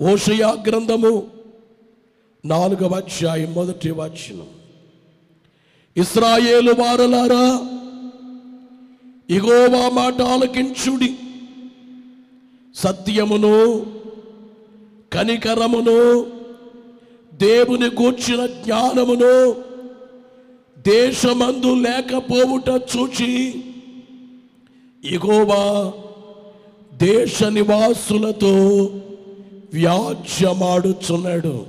ఓషయా గ్రంథము నాలుగవ అధ్యాయం మొదటి వచనం. ఇస్రాయేలు వారలారా ఇగోవా మాట ఆలకించుడి. సత్యమును కనికరమును దేవుని కూర్చిన జ్ఞానమును దేశమందు లేకపోవుట చూచి ఇగోవా దేశ నివాసులతో వ్యాజ్యమాడుచున్నాడు.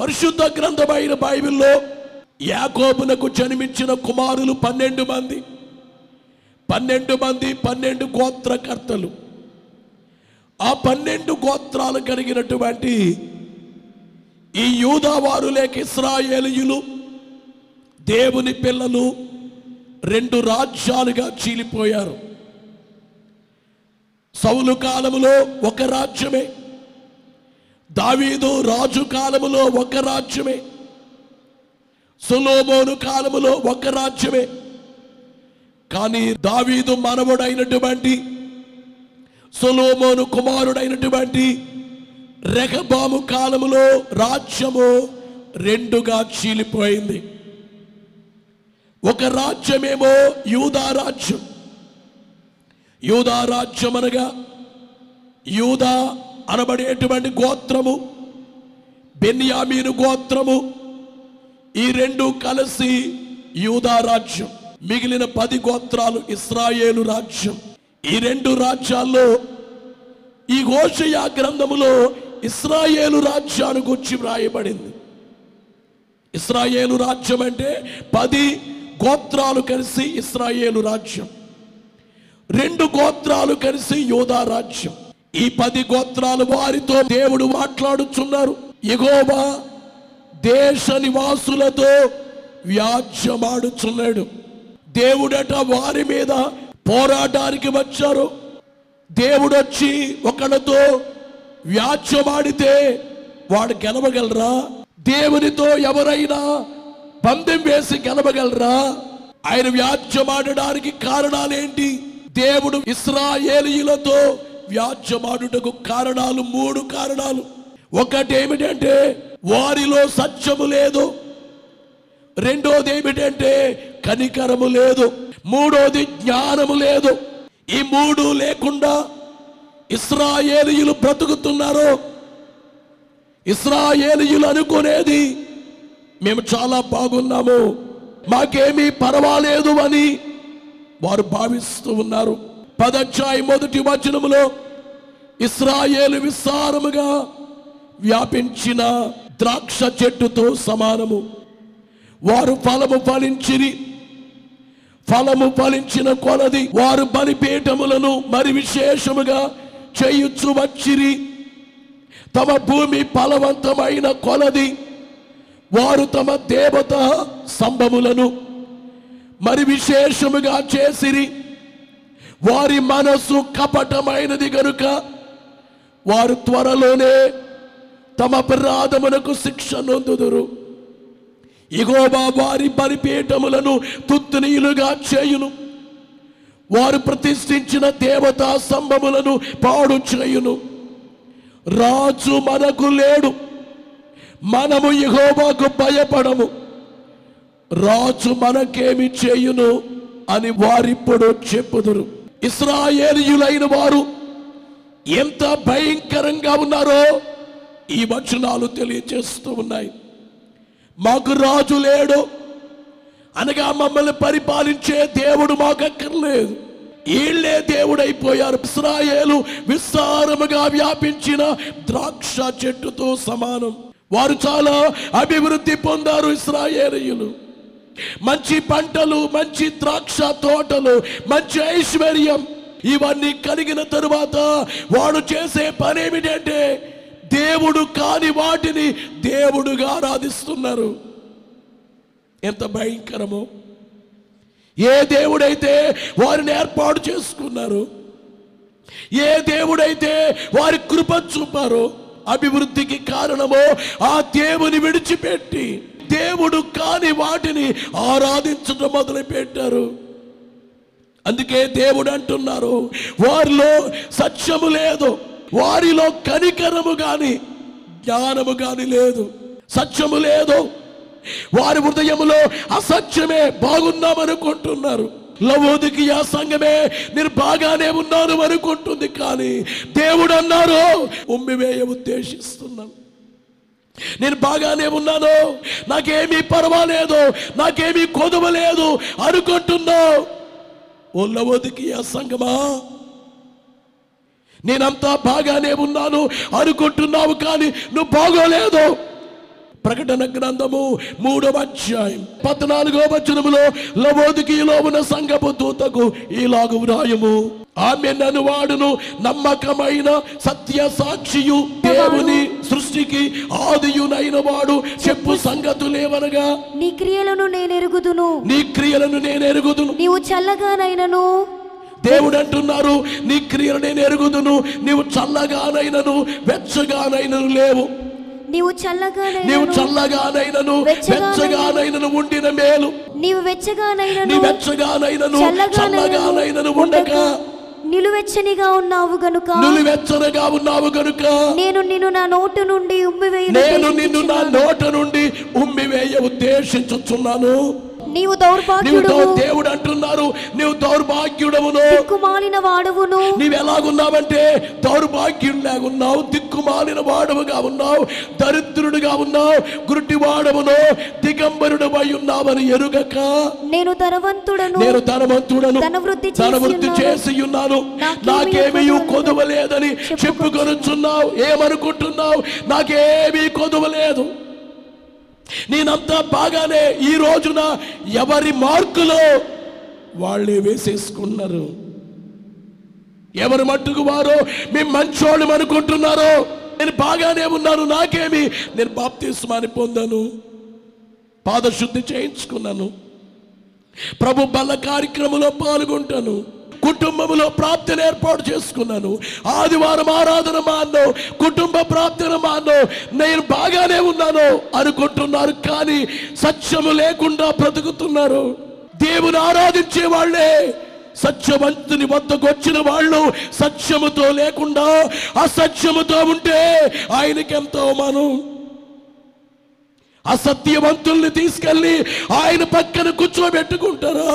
పరిశుద్ధ గ్రంథమైన బైబిల్లో యాకోబునకు జన్మించిన కుమారులు పన్నెండు మంది. పన్నెండు మంది పన్నెండు గోత్రకర్తలు. ఆ పన్నెండు గోత్రాలు కలిగినటువంటి ఈ యూదావారు లేక ఇస్రాయేలీయులు దేవుని పిల్లలు రెండు రాజ్యాలుగా చీలిపోయారు. సౌలు కాలంలో ఒక రాజ్యమే. దావీదు రాజు కాలములో ఒక రాజ్యమే. సులోమోను కాలములో ఒక రాజ్యమే. కానీ దావీదు మనవుడైనటువంటి సులోమోను కుమారుడైనటువంటి రెహబాము కాలములో రాజ్యము రెండుగా చీలిపోయింది. ఒక రాజ్యమేమో యూదా రాజ్యం. యూదా రాజ్యం అనగా యూదా అనబడేటువంటి గోత్రము బెన్యామీను గోత్రము ఈ రెండు కలిసి యూదా రాజ్యం మిగిలిన పది గోత్రాలు ఇస్రాయేలు రాజ్యం. ఈ రెండు రాజ్యాల్లో ఈ ఘోషయా గ్రంథములో ఇస్రాయేలు రాజ్యాన్ని గురించి వ్రాయబడింది. ఇస్రాయేలు రాజ్యం అంటే పది గోత్రాలు కలిసి ఇస్రాయేలు రాజ్యం. రెండు గోత్రాలు కలిసి యోధా రాజ్యం. ఈ పది గోత్రాలు వారితో దేవుడు మాట్లాడుచున్నారు. ఎగోబా దేశ నివాసులతో వ్యాజ్యమాడుచున్నాడు. దేవుడట వారి మీద పోరాటానికి వచ్చారు. దేవుడొచ్చి ఒకడితో ఒకళ్ళతో వ్యాజ్యమాడితే వాడు గెలవగలరా? దేవునితో ఎవరైనా పందెం వేసి గెలవగలరా? ఆయన వ్యాజ్యమాడడానికి కారణాలేంటి? దేవుడు ఇస్రాయేలీలతో వ్యాజ్యమాడుటకు కారణాలు మూడు కారణాలు. ఒకటి ఏమిటంటే వారిలో సత్యము లేదు. రెండోది ఏమిటంటే కనికరము లేదు. మూడోది జ్ఞానము లేదు. ఈ మూడు లేకుండా ఇస్రాయేలీయులు బ్రతుకుతున్నారు? ఇస్రాయేలీయులు అనుకునేది మేము చాలా బాగున్నాము. మాకేమీ పర్వాలేదు అని వారు భావిస్తూ ఉన్నారు. పదధ్యాయ మొదటి వచనములో ఇస్రాయేలు విస్తారముగా వ్యాపించిన ద్రాక్ష చెట్టుతో సమానము. వారు ఫలము ఫలించిరి. ఫలము ఫలించిన కొలది వారు బలిపీఠములను మరి విశేషముగా చేయుచ్చు వచ్చిరి. తమ భూమి ఫలవంతమైన కొలది వారు తమ దేవత స్తంభములను మరి విశేషముగా చేసిరి. వారి మనస్సు కపటమైనది గనుక వారు త్వరలోనే తమ అపరాధమునకు శిక్ష నొందుదురు. ఇగోబా వారి బలిపీఠములను తుత్తునీయులుగా చేయును. వారు ప్రతిష్ఠించిన దేవతా స్తంభములను పాడు చేయును. రాజు మనకు లేడు. మనము యెహోవాకు భయపడము. రాజు మనకేమి చేయును అని వారిప్పుడు చెప్పుదురు. ఇస్రాయేలీయులైన వారు ఎంత భయంకరంగా ఉన్నారో ఈ వచనాలు తెలియజేస్తూ ఉన్నాయి. మాకు రాజు లేడు. అనగా మమ్మల్ని పరిపాలించే దేవుడు మాకు అక్కర్లేదు. వీళ్ళే దేవుడైపోయారు. ఇస్రాయేలు విస్తారముగా వ్యాపించిన ద్రాక్ష చెట్టుతో సమానం. వారు చాలా అభివృద్ధి పొందారు ఇస్రాయేలీయులు. మంచి పంటలు మంచి ద్రాక్ష తోటలు మంచి ఐశ్వర్యం ఇవన్నీ కలిగిన తరువాత వాడు చేసే పని ఏమిటంటే దేవుడు కాని వాటిని దేవుడుగా ఆరాధిస్తున్నారు. ఎంత భయంకరమో. ఏ దేవుడైతే వారిని ఏర్పాటు చేసుకున్నారు ఏ దేవుడైతే వారి కృప చూపారో అభివృద్ధికి కారణమో ఆ దేవుని విడిచిపెట్టి దేవుడు కాని వాటిని ఆరాధించడం మొదలుపెట్టారు. అందుకే దేవుడు అంటున్నారు వారిలో సత్యము లేదు వారిలో కనికరము కానీ జ్ఞానము కానీ లేదు. సత్యము లేదు వారి హృదయములో అసత్యమే బాగున్నామనుకుంటున్నారు లవోదికి ఆ సంఘమే నేను బాగానే ఉన్నాను అనుకుంటుంది కానీ దేవుడు అన్నారు ఉమ్మివేయ ఉద్దేశిస్తున్నాను నేను బాగానే ఉన్నాను. నాకేమీ పర్వాలేదు. నాకేమీ కొదవలేదు అనుకుంటున్నావు. ఓ లవోదికి ఆ సంఘమా నేనంతా బాగానే ఉన్నాను. అనుకుంటున్నావు కానీ నువ్వు బాగోలేదు. ప్రకటన గ్రంథము మూడవ అధ్యాయం పద్నాలుగో వచనములో లవోదికిలో ఉన్న సంగపు దూతకు ఈలాగు వ్రాయము. ఆమె నన్ను వాడును నమ్మకమైన సత్య సాక్షియు దేవుని సృష్టికి ఆదియునైన వాడు. చెప్పు సంగతులేవనగా నీ క్రియలను నేనెరుగుదును నీ క్రియలను నేను ఎరుగుదును. నీవు చల్లగానైనను. దేవుడు అంటున్నారు నీ క్రియలు నేను ఎరుగుదును. నీవు చల్లగానైనను వెచ్చగానైనను లేవు. నీవు నీవు చల్లగానైనను చల్లగానైనను వెచ్చగానైనను ఉండిన మేలు. నీవు నీ వెచ్చగానైనను వెచ్చగానైనను చల్లగానైనను ఉండక. నిలువెచ్చనిగా ఉన్నావు గనుక. నులివెచ్చనగా ఉన్నావు గనుక. నేను నిన్ను నా నోటు నుండి ఉమ్మివేయును నేను నిన్ను నా. నోట నుండి ఉమ్మివేయ ఉద్దేశించుచున్నాను. నీవు దౌర్భాగ్యుడు. దేవుడు అంటున్నారు. నీవు దౌర్భాగ్యుడమును. దిక్కుమాలిన వాడవును నీవు ఎలాగున్నావంటే దౌర్భాగ్యుడిలాగున్నావు దిక్కుమాలిన వాడవుగా ఉన్నావు దరిద్రుడిగా ఉన్నావు గురుటివాడవును దిగంబరుడు అయి ఉన్నావని ఎరుగక. నేను ధనవంతుడను. నేను ధనవంతుడను. ధనవృద్ధి ఉన్నాను. చేసి ఉన్నాను నాకేమీ నాకేమీ కొదువ కొదువలేదని. చెప్పుకొనుచున్నావు. ఏమనుకుంటున్నావు? నాకేమీ కొదువలేదు. నేనంతా బాగానే ఈ రోజున ఎవరి మార్కులో వాళ్ళే వేసేసుకున్నారు. ఎవరి మట్టుకు వారో మేము మంచోళ్ళం అనుకుంటున్నారో నేను బాగానే ఉన్నాను నాకేమి? నేను బాప్తిస్మాని పొందాను పాదశుద్ధి చేయించుకున్నాను ప్రభు బల కార్యక్రమంలో పాల్గొంటాను. కుటుంబంలో ప్రాప్తిని ఏర్పాటు చేసుకున్నాను. ఆదివారం ఆరాధన మాన్నో కుటుంబ ప్రార్థన మానో నేను బాగానే ఉన్నాను అనుకుంటున్నారు కానీ సత్యము లేకుండా బ్రతుకుతున్నారు. దేవుని ఆరాధించే వాళ్ళే. సత్యవంతుని వద్దకు వచ్చిన వాళ్ళు సత్యముతో లేకుండా అసత్యముతో ఉంటే ఆయనకెంతో మనం అసత్యవంతుల్ని తీసుకెళ్ళి ఆయన పక్కన కూర్చోబెట్టుకుంటారా?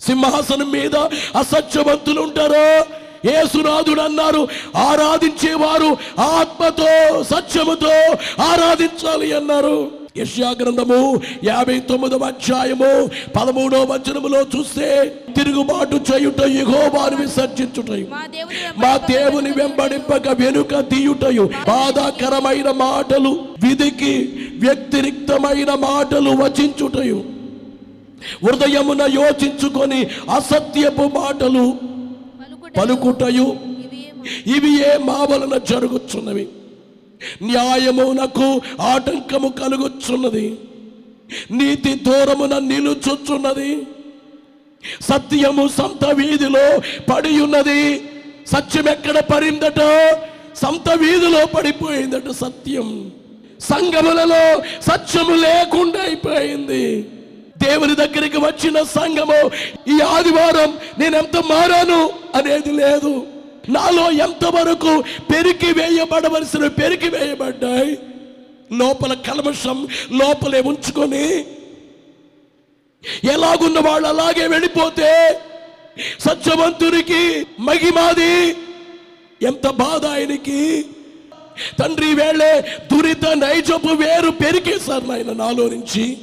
సింహాసనం మీద అసత్యవంతులు ఉంటారో. యేసునాథుడు అన్నారు ఆరాధించేవారు ఆత్మతో సత్యముతో ఆరాధించాలి అన్నారు. యెషయా గ్రంథము యాభై తొమ్మిదవ అధ్యాయము పదమూడవ వచనములో చూస్తే తిరుగుబాటు చేయుట యెహోవాను విసర్జించుటయు. మా దేవుని మా దేవుని వెంబడింపక వెనుక తీయుటయు. బాధాకరమైన మాటలు విధికి వ్యతిరిక్తమైన మాటలు వచించుటయు. హృదయమున యోచించుకొని అసత్యపు మాటలు పలుకుటయు ఇవి ఏ మా వలన జరుగుచున్నవి? న్యాయమునకు ఆటంకము కలుగుచున్నది. నీతి దూరమున నిలుచుచున్నది. సత్యము సంత వీధిలో పడి ఉన్నది సత్యం ఎక్కడ పడిందట? సంత వీధిలో పడిపోయిందట సత్యం. సంగములలో సత్యము లేకుండా అయిపోయింది. దేవుని దగ్గరికి వచ్చిన సంఘము ఈ ఆదివారం నేను ఎంత మారాను అనేది లేదు. నాలో ఎంతవరకు పెరికి వేయబడవలసిన పెరికి వేయబడ్డాయి? లోపల కల్మషం లోపలే ఉంచుకొని ఎలాగున్న వాళ్ళు అలాగే వెళ్ళిపోతే సత్యవంతునికి మగిమాది ఎంత బాధ ఆయనకి. తండ్రి వేళే దురిత నైజపు వేరు పెరికేశారు నాయన నాలో నుంచి.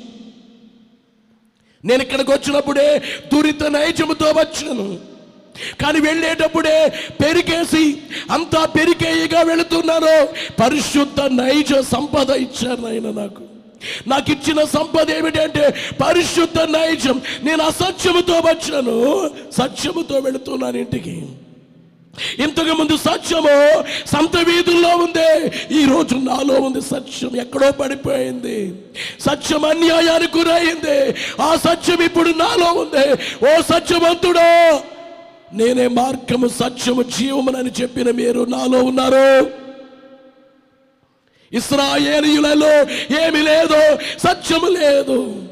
నేను ఇక్కడికి వచ్చినప్పుడే దురిత నైజముతో వచ్చాను. కానీ వెళ్ళేటప్పుడే పెరికేసి అంతా పెరికేయగా వెళుతున్నాను పరిశుద్ధ నైజ సంపద ఇచ్చారు ఆయన నాకు. నాకు ఇచ్చిన సంపద ఏమిటంటే పరిశుద్ధ నైజం. నేను అసత్యముతో వచ్చాను. సత్యముతో వెళుతున్నాను ఇంటికి. ఇంతకు ముందు సత్యము సంత వీధుల్లో ఉంది. ఈ రోజు నాలో ఉంది సత్యం. ఎక్కడో పడిపోయింది. సత్యం అన్యాయానికి గురైంది. ఆ సత్యం ఇప్పుడు నాలో ఉంది. ఓ సత్యవంతుడో నేనే మార్గము సత్యము జీవమునని చెప్పిన మీరు నాలో ఉన్నారు. ఇస్రాయేలీయులలో ఏమి లేదు సత్యము లేదు.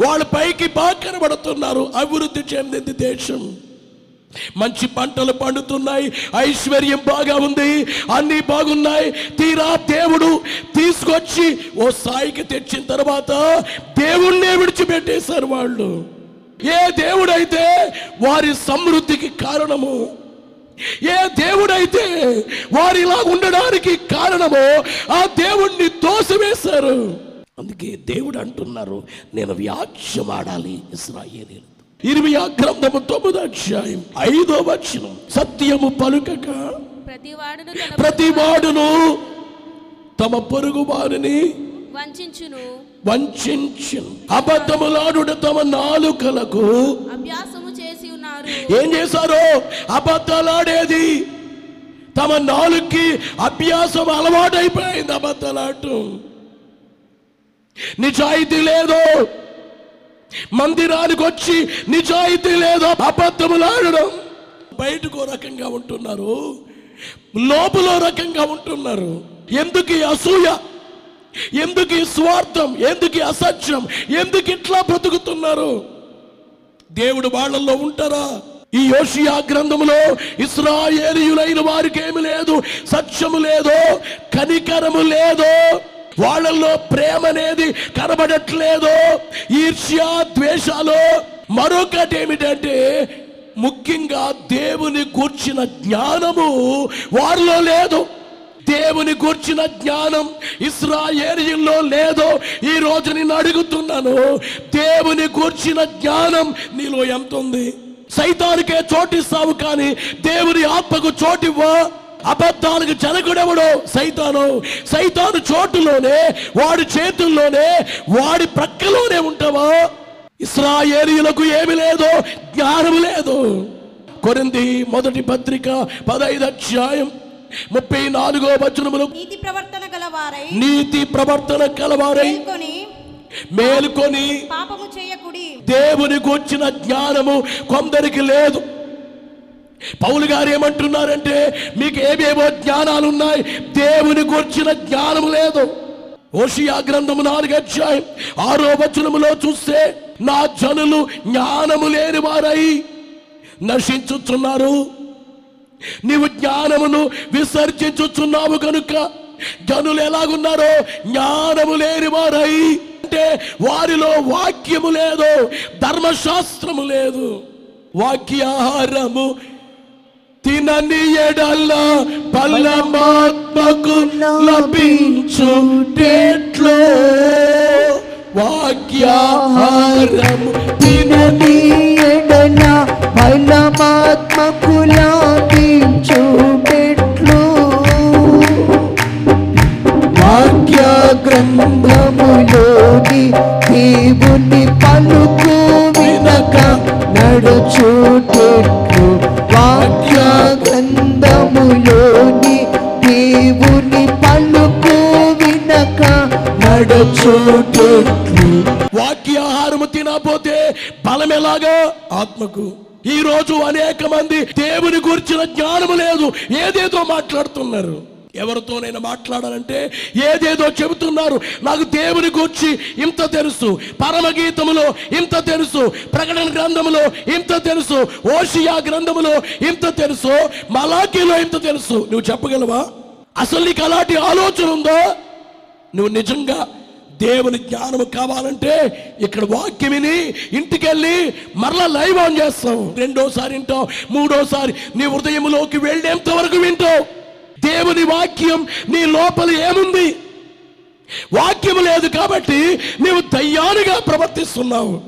వాళ్ళు పైకి బాగా కనబడుతున్నారు అభివృద్ధి చెందింది దేశం. మంచి పంటలు పండుతున్నాయి. ఐశ్వర్యం బాగా ఉంది. అన్నీ బాగున్నాయి. తీరా దేవుడు తీసుకొచ్చి ఓ స్థాయికి తెచ్చిన తర్వాత దేవుణ్ణే విడిచిపెట్టేశారు వాళ్ళు. ఏ దేవుడైతే వారి సమృద్ధికి కారణము ఏ దేవుడైతే వారిలా ఉండడానికి కారణమో ఆ దేవుణ్ణి తోసివేశారు. అందుకే దేవుడు అంటున్నారు నేను వ్యాఖ్యమాడాలి ఇస్రాయేలీలు ఇరవై గ్రంథము తొమ్మిది అధ్యాయం ఐదో వచనం. సత్యము పలుకక ప్రతి వాడును తమ పొరుగు వారిని వంచును. వంచు అబద్ధములాడుట తమ నాలుకలకు అభ్యాసము చేసి ఉన్నారు. ఏం చేశారు? అబద్ధాలాడేది. తమ నాలుగుకి అభ్యాసం అలవాటైపోయింది అబద్ధాలాడటం నిజాయితీ లేదు మందిరానికి వచ్చి నిజాయితీ లేదో అబద్ధములాడడం బయటకు రకంగా ఉంటున్నారు. లోపల రకంగా ఉంటున్నారు. ఎందుకు అసూయ? ఎందుకు స్వార్థం? ఎందుకు అసత్యం? ఎందుకు ఇట్లా బ్రతుకుతున్నారు? దేవుడు వాళ్ళల్లో ఉంటారా? ఈ యోషియా గ్రంథములో ఇస్రాయేలియులైన వారికి ఏమి లేదు సత్యము లేదో కనికరము లేదో వాళ్ళల్లో ప్రేమ అనేది కనబడట్లేదు ఈర్ష్య ద్వేషాలు మరొకటి ఏమిటంటే ముఖ్యంగా దేవుని కూర్చిన జ్ఞానము వారిలో లేదు. దేవుని కూర్చిన జ్ఞానం ఇస్రాయేలీల్లో లేదో ఈ రోజు నిన్ను అడుగుతున్నాను. దేవుని కూర్చిన జ్ఞానం నీలో ఎంత ఉంది సైతానికే చోటిస్తావు కానీ దేవుని ఆత్మకు చోటివ్వా? అబద్ధాలకు జనకుడెవడో? సైతాను. సైతాను చోటులోనే వాడి చేతుల్లోనే వాడి ప్రక్కలోనే ఉంటావా? ఇస్రాయేలీయులకు ఏమి లేదో జ్ఞానం లేదు. కొరింది మొదటి పత్రిక పదైదు అధ్యాయం ముప్పై నాలుగో వచనములు. నీతి ప్రవర్తన గలవారై నీతి ప్రవర్తన కలవారై మేల్కొని మేలుకొని పాపము చేయకుడి. దేవుని గూర్చిన జ్ఞానము కొందరికి లేదు. పౌలు గారు ఏమంటున్నారంటే మీకు ఏవేవో జ్ఞానాలు ఉన్నాయి దేవుని గుర్చిన జ్ఞానము లేదు. ఓషియా గ్రంథము నాలుగు అధ్యాయం ఆరో వచనములో చూస్తే నా జనులు జ్ఞానము లేని వారై నశించుచున్నారు. నీవు జ్ఞానమును విసర్జించుచున్నావు కనుక జనులు ఎలాగున్నారో జ్ఞానము లేని వారై. అంటే వారిలో వాక్యము లేదు ధర్మశాస్త్రము లేదు. వాక్యాహారము తినని ఎడల బలమాత్మకు లభించుటెట్లో వాక్యాహారము తినని ఎడల బలమాత్మకు లాభించుటెట్లు వాక్య గ్రంథములోని దేవుని పలుకు వినక నడుచుటెట్లు వాక్య దేవుని పలుకు వినక వాక్యాహారము తినకపోతే బలం ఎలాగా ఆత్మకు. ఈ రోజు అనేక మంది దేవుని గురించిన జ్ఞానము లేదు. ఏదేదో మాట్లాడుతున్నారు. ఎవరితోనైనా మాట్లాడాలంటే ఏదేదో చెబుతున్నారు. నాకు దేవుని గురించి ఇంత తెలుసు. పరమగీతములో ఇంత తెలుసు. ప్రకటన గ్రంథములో ఇంత తెలుసు. ఓషియా గ్రంథములో ఇంత తెలుసు. మలాఖీలో ఇంత తెలుసు. నువ్వు చెప్పగలవా? అసలు నీకు అలాంటి ఆలోచన ఉందో? నువ్వు నిజంగా దేవుని జ్ఞానం కావాలంటే ఇక్కడ వాక్యం విని ఇంటికెళ్ళి మరలా లైవ్ ఆన్ చేస్తావు. రెండోసారి వింటావు. మూడోసారి నీ హృదయంలోకి వెళ్ళేంత వరకు వింటావు. దేవుని వాక్యం నీ లోపల ఏముంది? వాక్యం లేదు కాబట్టి నీవు దయ్యానిగా ప్రవర్తిస్తున్నావు.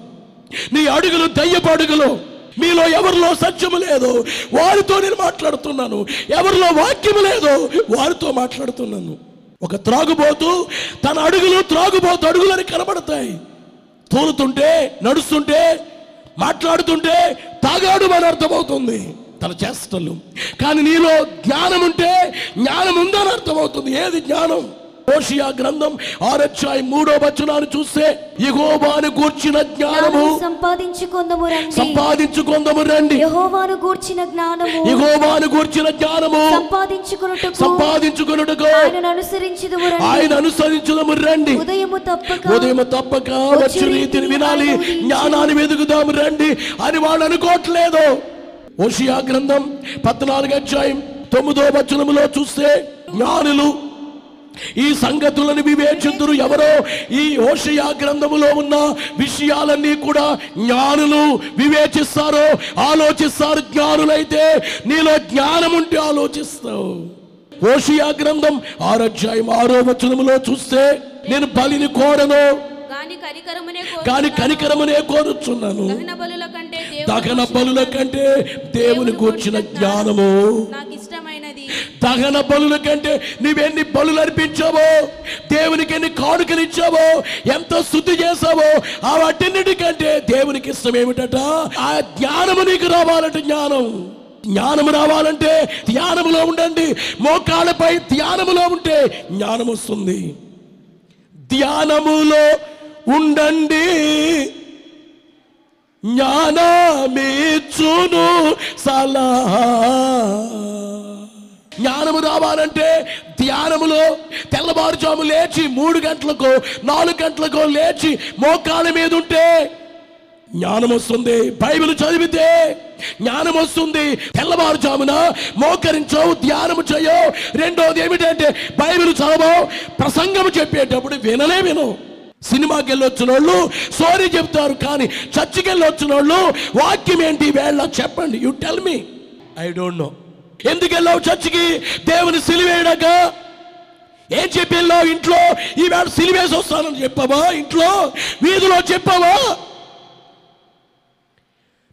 నీ అడుగులు దయ్యపు అడుగులు. మీలో ఎవరిలో సత్యము లేదు వారితో నేను మాట్లాడుతున్నాను. ఎవరిలో వాక్యము లేదు వారితో మాట్లాడుతున్నాను. ఒక త్రాగుబోతు తన అడుగులు త్రాగుబోతు అడుగులని కనబడతాయి. తోలుతుంటే నడుస్తుంటే మాట్లాడుతుంటే తాగాడు అని అర్థమవుతుంది. తన చేష్టలు. కానీ నీలో జ్ఞానం ఉంటే జ్ఞానం ఉందని అర్థమవుతుంది. ఏది జ్ఞానం? ఓషియా గ్రంథం ఆరధ్యాయం మూడో వచనాన్ని చూస్తే యెహోవాను గూర్చిన జ్ఞానము. సంపాదించుకొందము రండి. సంపాదించుకుందాము రండి. యెహోవాను గూర్చిన జ్ఞానము. యెహోవాను గూర్చిన జ్ఞానము. సంపాదించుకొనుటకు. సంపాదించుకొనుటకు. ఆయనను అనుసరించుదుము ఆయన రండి అనుసరించుదాము రండి. ఉదయము తప్పక. ఉదయం తప్పక. వచ్చు రీతిని వినాలి. జ్ఞానాన్ని వెతుకుదాము రండి. అని వాళ్ళు అనుకోవట్లేదు. ఓషియా గ్రంథం పద్నాలుగు అధ్యాయం తొమ్మిదో వచనములో చూస్తే జ్ఞానులు ఈ సంగతులను వివేచిందురు ఎవరో? ఈ ఓషియా గ్రంథములో ఉన్న విషయాలన్నీ కూడా జ్ఞానులు వివేచిస్తారు? ఆలోచిస్తారు జ్ఞానులైతే. నీలో జ్ఞానం ఉంటే ఆలోచిస్తావు. ఓషియా గ్రంథం ఆరో ఆరో వచనములో చూస్తే నేను బలిని కోరను. కనికరమునే కానీ కనికరమునే కోరుచున్నాను. దహన బలుల కంటే దేవుని దహన గూర్చిన బలుల కంటే దేవుని కూర్చిన జ్ఞానము. నాకు ఇష్టమైనది దహన బలుల కంటే నీవెన్ని బలులు అర్పించావో దేవునికి ఎన్ని కానుకలు ఇచ్చావో ఎంత స్థుతి చేసావో ఆ వాటిన్నిటికంటే దేవునికి ఇష్టం ఏమిటట ఆ జ్ఞానము నీకు రావాలంటే జ్ఞానం. జ్ఞానము రావాలంటే ధ్యానములో ఉండండి. మోకాళ్ళపై ధ్యానములో ఉంటే జ్ఞానం వస్తుంది ధ్యానములో ఉండండి. జ్ఞానమిచ్చును సలహా జ్ఞానము రావాలంటే ధ్యానములో తెల్లవారుజాము లేచి మూడు గంటలకు నాలుగు గంటలకు లేచి మోకాళ్ళ మీద ఉంటే జ్ఞానం వస్తుంది. బైబిల్ చదివితే జ్ఞానం వస్తుంది. తెల్లవారుజామున మోకరించవు ధ్యానము చేయవు. రెండోది ఏమిటంటే బైబిల్ చదవవు ప్రసంగము చెప్పేటప్పుడు వినలే విను. సినిమాకి వెళ్ళొచ్చిన వాళ్ళు స్టోరీ చెప్తారు కానీ చర్చికి వెళ్ళొచ్చిన వాళ్ళు వాక్యం ఏంటి? వేళ చెప్పండి. You tell me I don't know ఎందుకు వెళ్ళావు చర్చికి? దేవుని సిలివేయడాక. ఏం చెప్పి వెళ్ళావు ఇంట్లో? ఈవేళ సిలివేసి వస్తానని చెప్పావా ఇంట్లో? వీధిలో చెప్పావా?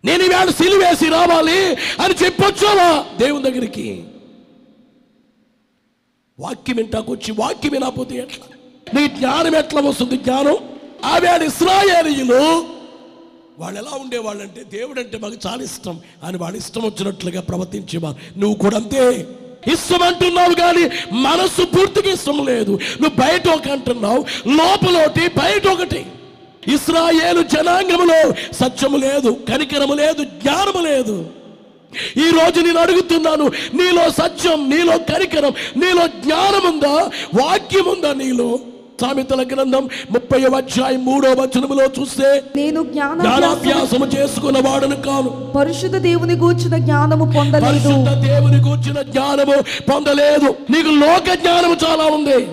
నేను ఈవేళ సిలివేసి రావాలి అని చెప్పొచ్చావా దేవుని దగ్గరికి? వాక్యం వింటాకొచ్చి వాక్యం వినకపోతే ఎట్లా? నీ జ్ఞానం ఎట్లా వస్తుంది జ్ఞానం? ఆవేళ ఇస్రాయేలీయులు వాళ్ళు ఎలా ఉండేవాళ్ళంటే దేవుడు అంటే మాకు చాలా ఇష్టం. అని వాళ్ళు ఇష్టం వచ్చినట్లుగా ప్రవర్తించేవారు. నువ్వు కూడా అంతే. ఇష్టం అంటున్నావు కానీ మనస్సు పూర్తిగా ఇష్టం లేదు. నువ్వు బయట ఒక అంటున్నావు లోపల ఒకటి బయట ఒకటి. ఇస్రాయేలు జనాంగములో సత్యము లేదు కనికరము లేదు జ్ఞానము లేదు. ఈ రోజు నేను అడుగుతున్నాను నీలో సత్యం నీలో కనికరం నీలో జ్ఞానం ఉందా వాక్యం ఉందా నీలో? సామెతల గ్రంథం ముప్పై అధ్యాయం మూడో వచనములో చూస్తే నేను జ్ఞానాభ్యాసము చేసుకున్న వాడను కాను. పరిశుద్ధ దేవుని గూర్చిన జ్ఞానము పొందలేదు. పరిశుద్ధ దేవుని కూర్చిన జ్ఞానము పొందలేదు. నీకు లోక జ్ఞానము చాలా ఉంది.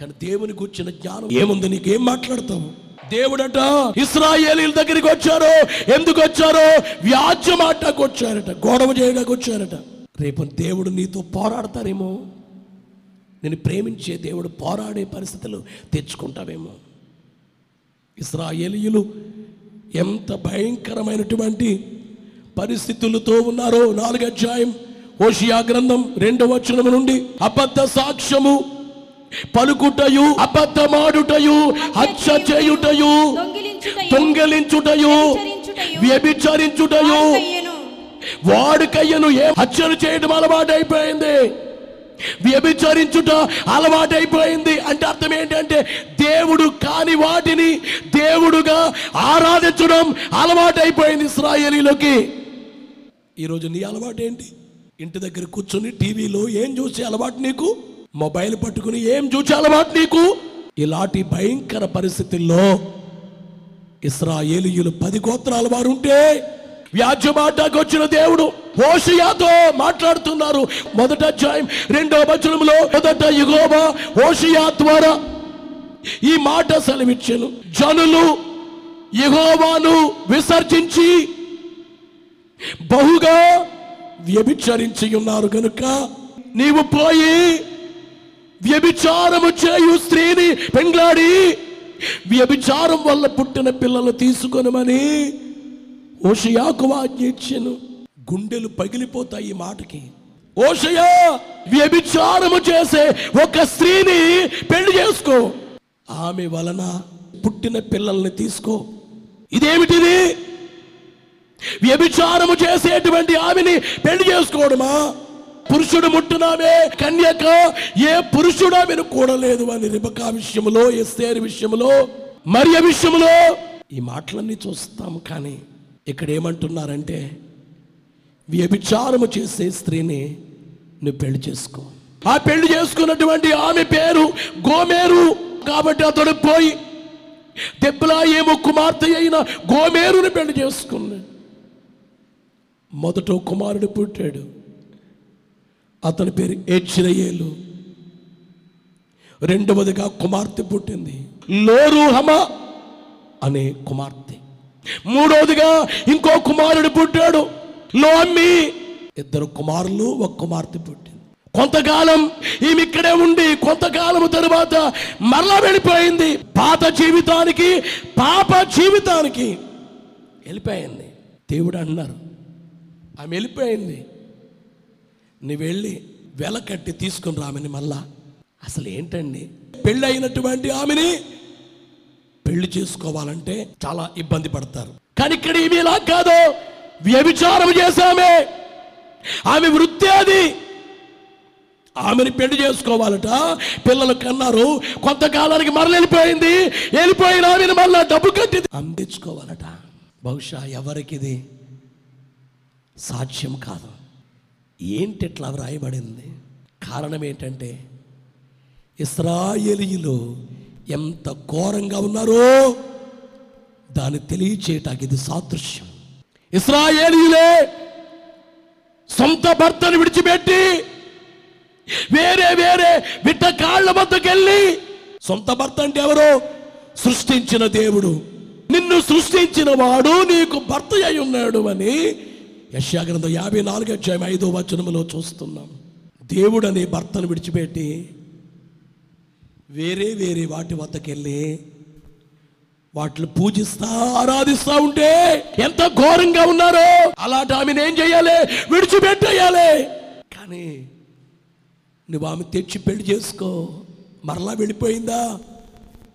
కానీ దేవుని కూర్చిన జ్ఞానం ఏముంది? నీకు ఏం మాట్లాడతావు? దేవుడట ఇస్రాయేలీల దగ్గరికి వచ్చారు. ఎందుకు వచ్చారో? వ్యాజ్యమాటకు వచ్చారట గొడవ చేయడానికి వచ్చారట రేపు దేవుడు నీతో పోరాడతారేమో? నేను ప్రేమించే దేవుడు పోరాడే పరిస్థితులు తెచ్చుకుంటావేమో. ఇస్రాయేలీయులు ఎంత భయంకరమైనటువంటి పరిస్థితులతో ఉన్నారో నాలుగు అధ్యాయం ఓషియా గ్రంథం రెండవ వచనము నుండి అబద్ధ సాక్ష్యము పలుకుటయు అబద్ధమాడుటయు హత్య చేయుటయు దొంగిలించుటయు, దొంగలించుటయు వ్యభిచరించుటయు, వాడుకయ్యను. ఏ హత్యలు చేయడం అలవాటైపోయింది. వ్యభిచరించుట అలవాటైపోయింది. అంటే అర్థం ఏంటంటే దేవుడు కాని వాటిని దేవుడుగా ఆరాధించడం అలవాటైపోయింది ఇస్రాయేలీలోకి. ఈరోజు నీ అలవాటు ఏంటి ఇంటి దగ్గర కూర్చొని టీవీలో ఏం చూసే అలవాటు నీకు? మొబైల్ పట్టుకుని ఏం చూసే అలవాటు నీకు? ఇలాంటి భయంకర పరిస్థితుల్లో ఇస్రాయేలీయులు పది గోత్రాల వారు ఉంటే వ్యాజ్యమాటకు వచ్చిన దేవుడు ఓషియాతో మాట్లాడుతున్నారు. మొదట అధ్యాయం రెండో వచనంలో మొదట యుగోబా ఓషియా ద్వారా ఈ మాట సెలవిచ్చాను. జనులు యెహోవాను విసర్జించి బహుగా వ్యభిచరించి ఉన్నారు. కనుక నీవు పోయి వ్యభిచారము చేయు స్త్రీని పెంగ్లాడి వ్యభిచారం వల్ల పుట్టిన పిల్లలు తీసుకొనమని ఓషయాకు ఆజ్ఞ గుండెలు పగిలిపోతాయి ఈ మాటకి. ఓషయా వ్యభిచారము చేసే ఒక స్త్రీని పెళ్ళి చేసుకో. ఆమె వలన పుట్టిన పిల్లల్ని తీసుకో. ఇదేమిటిది? వ్యభిచారము చేసేటువంటి ఆమెని పెళ్ళి చేసుకోవడమా పురుషుడు ముట్టునామే కన్యక ఏ పురుషుడు ఆమెను కూడలేదు అని రిబకా విషయంలో ఎస్తేరు విషయంలో మరియ విషయంలో ఈ మాటలన్నీ చూస్తాం కానీ ఇక్కడ ఏమంటున్నారంటే వ్యభిచారము చేసే స్త్రీని నువ్వు పెళ్ళి చేసుకో. ఆ పెళ్ళి చేసుకున్నటువంటి ఆమె పేరు గోమేరు కాబట్టి అతడు పోయి దెబ్బలా ఏమో కుమార్తె అయిన గోమేరుని పెళ్ళి చేసుకున్నాడు. మొదట కుమారుడు పుట్టాడు. అతని పేరు ఏజ్రయేలు రెండవదిగా కుమార్తె పుట్టింది. లోరుహమ అనే కుమార్తె. మూడోదిగా ఇంకో కుమారుడు పుట్టాడు. లోమ్మి ఇద్దరు కుమారులు ఒక కుమార్తె పుట్టింది. కొంతకాలం ఈమె ఇక్కడే ఉండి కొంతకాలం తరువాత మరలా వెళ్ళిపోయింది. పాత జీవితానికి పాప జీవితానికి వెళ్ళిపోయింది. దేవుడు అన్నారు ఆమె వెళ్ళిపోయింది. నువ్వు వెళ్ళి వెల కట్టి తీసుకుని రామని మళ్ళా. అసలు ఏంటండి? పెళ్ళి అయినటువంటి ఆమెని పెళ్ళి చేసుకోవాలంటే చాలా ఇబ్బంది పడతారు. కానీ ఇక్కడ ఈమె ఇలా కాదు. వ్యభిచారం చేశామే. ఆమె వృత్తి అది. ఆమెని పెళ్ళి చేసుకోవాలట. పిల్లలు కన్నారు. కొంతకాలానికి మరల వెళ్ళిపోయింది వెళ్ళిపోయిన ఆమెను మళ్ళా డబ్బు కట్టి అందించుకోవాలట. బహుశా ఎవరికి ఇది సాధ్యం కాదు. ఏంటి ఇట్లా వ్రాయబడింది కారణం ఏంటంటే ఇస్రాయేలీయులు ఎంత ఘోరంగా ఉన్నారో దాన్ని తెలియచేయటానికి ఇది సాదృశ్యం. ఇస్రాయేలీలే సొంత భర్తను విడిచిపెట్టి వేరే వేరే బిడ్డ కాళ్ళ వద్దకెళ్ళి సొంత భర్త అంటే ఎవరు? సృష్టించిన దేవుడు. నిన్ను సృష్టించిన వాడు నీకు భర్త అయి ఉన్నాడు అని యశాగ్రంథం యాభై నాలుగు అధ్యాయం ఐదో వచనములో చూస్తున్నాం. దేవుడు అనే భర్తను విడిచిపెట్టి వేరే వేరే వాటి వద్దకెళ్ళి వాటిని పూజిస్తా ఆరాధిస్తా ఉంటే ఎంత ఘోరంగా ఉన్నారో అలాంటి ఆమెను ఏం చేయాలి? విడిచిపెట్టేయాలి. కానీ నువ్వు ఆమె తెచ్చి పెళ్ళి చేసుకో. మరలా వెళ్ళిపోయిందా?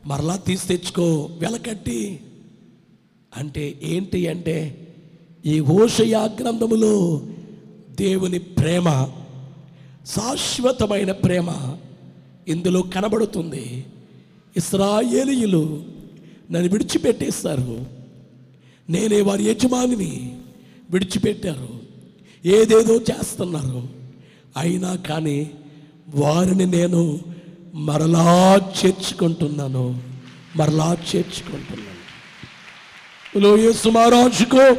మరలా తీసి తెచ్చుకో. వెలకట్టి. అంటే ఏంటి అంటే ఈ ఓషయా గ్రంథములో దేవుని ప్రేమ శాశ్వతమైన ప్రేమ ఇందులో కనబడుతుంది ఇస్రాయేలీయులు నన్ను విడిచిపెట్టేస్తారు. నేనే వారి యజమానిని విడిచిపెట్టారు. ఏదేదో చేస్తున్నారు. అయినా కానీ వారిని నేను మరలా చేర్చుకుంటున్నాను. మరలా చేర్చుకుంటున్నాను. లోయే యేసు మహారాజుకు.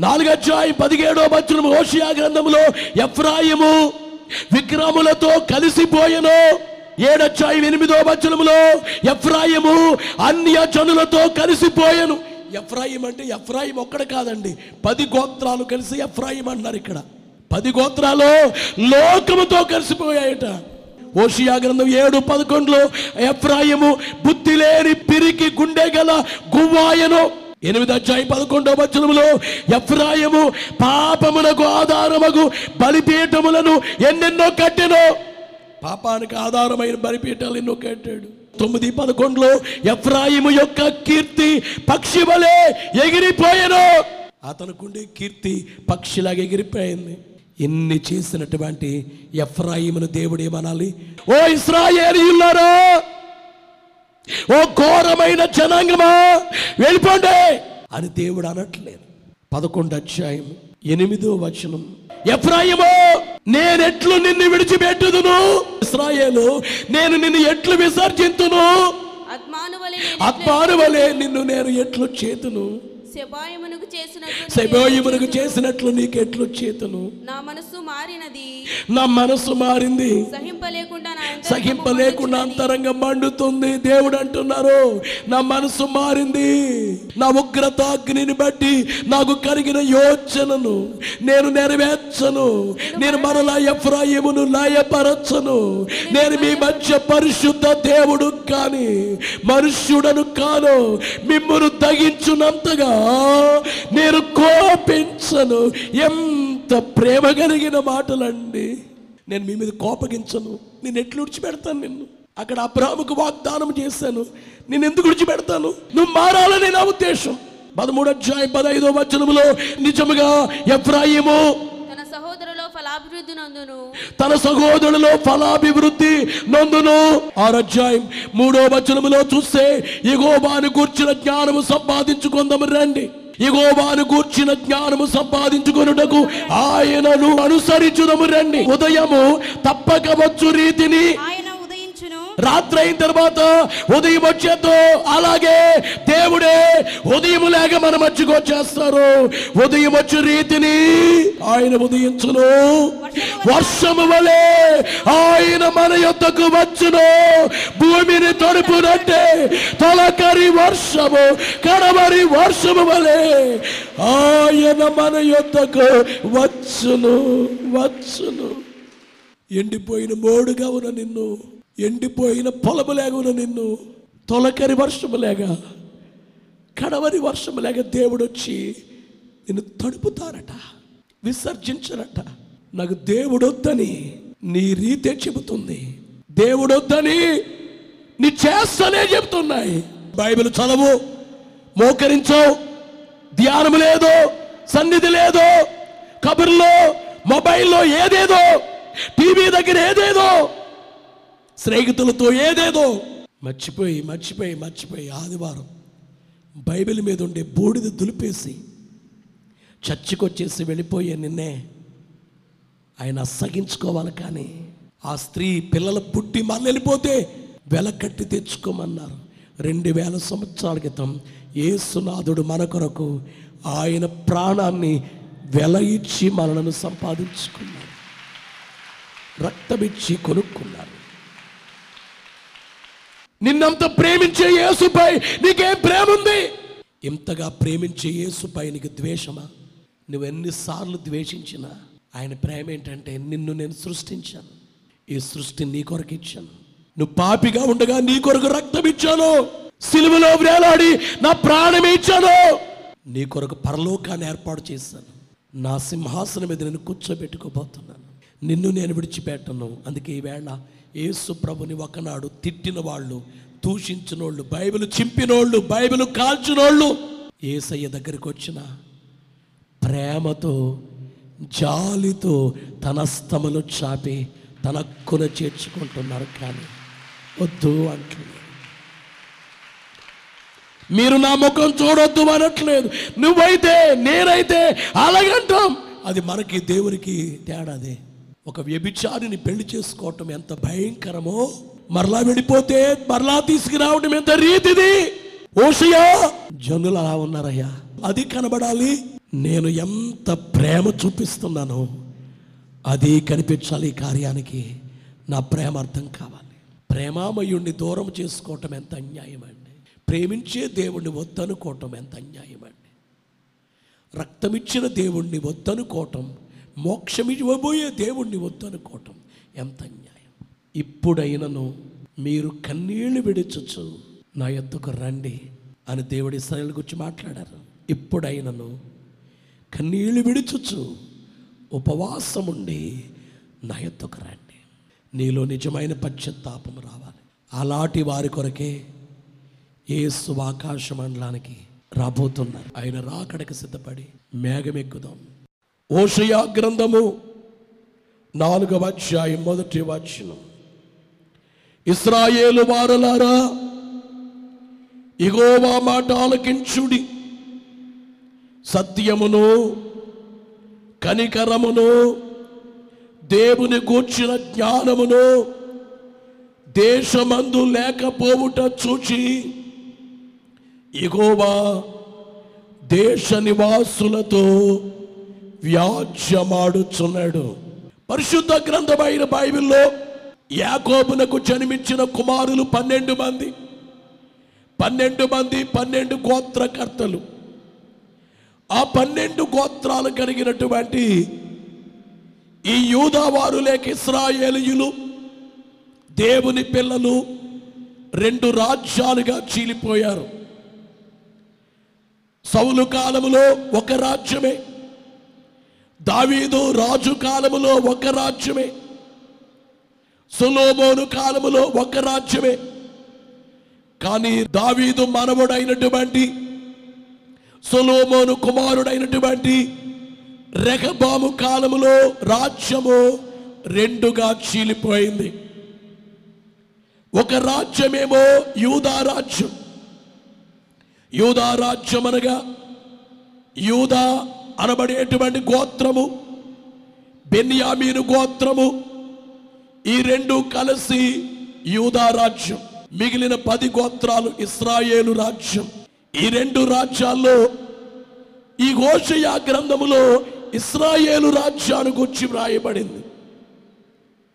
నాలుగు అధ్యాయం పదిహేడో వచనం హోషియా గ్రంథములో ఎఫ్రాయిము విగ్రహములతో కలిసిపోయెను. ఏడచ్చాయి ఎనిమిదో వచనములో. ఎఫ్రాయిము అన్య జనులతో కలిసిపోయెను. ఎఫ్రాయిం అంటే ఎఫ్రాయిం ఒక్కడ కాదండి. పది గోత్రాలు కలిసి ఎఫ్రాయిం అన్నారు ఇక్కడ. పది గోత్రాలు లోకముతో కలిసిపోయాయట. ఓషియా గ్రంథం ఏడు పదకొండులో ఎఫ్రాయిము బుద్ధి లేని పిరికి గుండె గల గువ్వాయను. ఎనిమిది అధ్యాయ పదకొండవ వచనములో ఎఫ్రాయిము పాపమునకు ఆధారమగు బలిపీఠములను ఎన్నెన్నో కట్టెను. పాపానికి ఆధారమైన బలిపీఠాలు ఎన్నో కట్టాడు. తొమ్మిది పదకొండులో ఎఫ్రాయిము యొక్క కీర్తి పక్షి వలె ఎగిరిపోయాను. అతనుకుండే కీర్తి పక్షిలాగా ఎగిరిపోయింది. ఇన్ని చేసినటువంటి ఎఫ్రాయిమును దేవుడు ఏమనాలి? ఓ ఇస్రాయేలీయులారా ఓ ఘోరమైన జనాంగమా? వెళ్ళిపోండి. అని దేవుడు అనట్లేదు. పదకొండు అధ్యాయం ఎనిమిదో వచనం. ఎఫ్రాయిమో నేనెట్లు నిన్ను విడిచిపెట్టుదును? ఇస్రాయేలు నేను నిన్ను ఎట్లు విసర్జింతును? ఆత్మానువలే నిన్ను నేను ఎట్లు చేతును? శబాయమునకు చేసినట్లు శబోయిమునకు చేసినట్లు నీకెట్లు చేతును నా మనస్సు మారినది. నా మనసు మారింది. సహింపలేకుండా సహింపలేకుండా. అంతరంగం మండుతుంది. దేవుడు అంటున్నారు నా మనసు మారింది. నా ఉగ్రత అగ్నిని బట్టి నాకు కలిగిన యోచనను నేను నెరవేర్చను. నేను మరలా ఎఫ్రాయిమును లయపరచను నేను మీ మధ్య పరిశుద్ధ దేవుడు కాని మనుష్యుడను కాను మిమ్మను తగించునంతగా నేను కోపించను. ఎంత ప్రేమ కలిగిన మాటలండి. నేను మీ మీద కోపగించను. నేను ఎట్లు విడిచిపెడతాను నిన్ను? అక్కడ అబ్రాహ్ముకు వాగ్దానం చేశాను. నేను ఎందుకు విడిచిపెడతాను? నువ్వు మారాలని నా ఉద్దేశం. పదమూడు అధ్యాయం పదహైదో వచనములో నిజముగా ఎఫ్రాయిము ఫలాభివృద్ధి నందును. తన సహోదరులో ఫలాభివృద్ధి నందును. ఆరు అధ్యాయం మూడో వచనములో చూస్తే ఇగోబాను కూర్చిన జ్ఞానము సంపాదించుకుందాము రండి. ఇగోబాను కూర్చిన జ్ఞానము సంపాదించుకొనుటకు ఆయనను అనుసరించుదము రండి. ఉదయము తప్పక వచ్చు రీతిని. రాత్రి అయిన తర్వాత ఉదయం వచ్చేద్దు అలాగే దేవుడే ఉదయం లేక మన మధ్యకు వచ్చేస్తారు. ఉదయం వచ్చే రీతిని ఆయన ఉదయించును. వర్షము వలె ఆయన మన యొద్దకు వచ్చును. భూమిని తడుపునంటే తొలకరి వర్షము కడవరి వర్షము వలె ఆయన మన యొద్దకు వచ్చును వచ్చును. ఎండిపోయిన మోడుగా ఉన్న నిన్ను ఎండిపోయిన పొలము లేకుండా నిన్ను తొలకరి వర్షము లేక కడవరి వర్షములేగా దేవుడు వచ్చి నిన్ను తడుపుతారట విసర్జించరట. నాకు దేవుడొద్దని నీ రీతే చెబుతుంది. దేవుడొద్దని నీ చేస్తనే చెబుతున్నాయి. బైబిల్ చదవు మోకరించవు ధ్యానం లేదు సన్నిధి లేదు కబుర్లో మొబైల్లో ఏదేదో టీవీ దగ్గర ఏదేదో స్నేహితులతో ఏదేదో. మర్చిపోయి మర్చిపోయి మర్చిపోయి ఆదివారం బైబిల్ మీద ఉండే బూడిద దులిపేసి చర్చికొచ్చేసి వెళ్ళిపోయే నిన్నే ఆయన అసగించుకోవాలి కానీ ఆ స్త్రీ పిల్లల పుట్టి మళ్ళీ వెళ్ళిపోతే వెలకట్టి తెచ్చుకోమన్నారు. రెండు వేల సంవత్సరాల క్రితం ఏసునాథుడు మన కొరకు ఆయన ప్రాణాన్ని వెల ఇచ్చి మనలను సంపాదించుకున్నారు రక్తమిచ్చి కొనుక్కున్నారు నిన్నంత ప్రేమించే యేసుపై నీకేం ప్రేమ ఉంది ఇంతగా ప్రేమించే యేసుపై నీకు ద్వేషమా? నువ్వు ఎన్నిసార్లు ద్వేషించినా ఆయన ప్రేమ ఏంటంటే నిన్ను నేను సృష్టించాను. ఈ సృష్టి నీ కొరకు ఇచ్చాను. నువ్వు పాపిగా ఉండగా నీ కొరకు రక్తం ఇచ్చాను. సిలువలో వేలాడి నా ప్రాణం ఇచ్చాను. నీ కొరకు పరలోకాన్ని ఏర్పాటు చేశాను. నా సింహాసనం మీద నేను కూర్చోబెట్టుకోబోతున్నాను నిన్ను నేను విడిచిపెట్టను. అందుకే ఈవేళ యేసు ప్రభుని ఒకనాడు తిట్టిన వాళ్ళు దూషించినోళ్ళు బైబిల్ చింపినోళ్ళు బైబిల్ కాల్చినోళ్ళు ఏసయ్య దగ్గరికి వచ్చిన ప్రేమతో జాలితో తన స్తములు చాపి తన హక్కున చేర్చుకుంటున్నారు కానీ వద్దు అంటున్నారు మీరు నా ముఖం చూడొద్దు అనట్లేదు. నువ్వైతే నేనైతే అలాగంటాం. అది మనకి దేవునికి తేడాదే. ఒక వ్యభిచారిని పెళ్ళి చేసుకోవటం ఎంత భయంకరమో? మరలా వెళ్ళిపోతే మరలా తీసుకురావడం ఎంత రీతిది? ఓషయా జనులు అలా ఉన్నారయ్యా. అది కనబడాలి. నేను ఎంత ప్రేమ చూపిస్తున్నానో అది కనిపించాలి ఈ కార్యానికి. నా ప్రేమ అర్థం కావాలి. ప్రేమామయుణ్ణి దూరం చేసుకోవటం ఎంత అన్యాయం అండి ప్రేమించే దేవుణ్ణి వద్దనుకోవటం ఎంత అన్యాయం అండి రక్తమిచ్చిన దేవుణ్ణి వద్దనుకోవటం మోక్షం ఇవ్వబోయే దేవుణ్ణి వద్దనుకోవటం ఎంత అన్యాయం ఇప్పుడైనను మీరు కన్నీళ్ళు విడిచొచ్చు నా ఎద్దుకు రండి అని దేవుడి ఇస్రాయల్ గురించి మాట్లాడారు. ఇప్పుడైనను కన్నీళ్ళు విడిచొచ్చు ఉపవాసముండి నా ఎద్దుకు రండి. నీలో నిజమైన పశ్చాత్తాపం రావాలి. అలాంటి వారి కొరకే ఏసు ఆకాశ మండలానికి రాబోతున్నారు. ఆయన రాకడకి సిద్ధపడి మేఘమెక్కుదాం. ఓషయా గ్రంథము నాలుగవ అధ్యాయం మొదటి వచనం. ఇస్రాయేలు వారలారా ఇగోవా మాట ఆలకించుడి. సత్యమును కనికరమును దేవుని గూర్చిన జ్ఞానమును దేశమందు లేకపోవుట చూచి ఇగోవా దేశ నివాసులతో వ్యాజ్యమాడుచున్నాడు. పరిశుద్ధ గ్రంథమైన బైబిల్లో యాకోబునకు జన్మించిన కుమారులు పన్నెండు మంది. పన్నెండు మంది పన్నెండు గోత్రకర్తలు. ఆ పన్నెండు గోత్రాలు కలిగినటువంటి ఈ యూదావారు లేక ఇస్రాయేలీయులు దేవుని పిల్లలు రెండు రాజ్యాలుగా చీలిపోయారు. సౌలు కాలంలో ఒక రాజ్యమే. దావీదు రాజు కాలములో ఒక రాజ్యమే. సులోమోను కాలములో ఒక రాజ్యమే. కానీ దావీదు మనవుడైనటువంటి సులోమోను కుమారుడైనటువంటి రెహబాము కాలములో రాజ్యము రెండుగా చీలిపోయింది. ఒక రాజ్యమేమో యూదా రాజ్యం. యూదా రాజ్యం అనగా యూదా అనబడేటువంటి గోత్రము బెన్యామీను గోత్రము ఈ రెండు కలిసి యూదా రాజ్యం మిగిలిన పది గోత్రాలు ఇస్రాయేలు రాజ్యం. ఈ రెండు రాజ్యాల్లో ఈ హోషయ గ్రంథములో ఇస్రాయేలు రాజ్యాన్ని గురించి వ్రాయబడింది.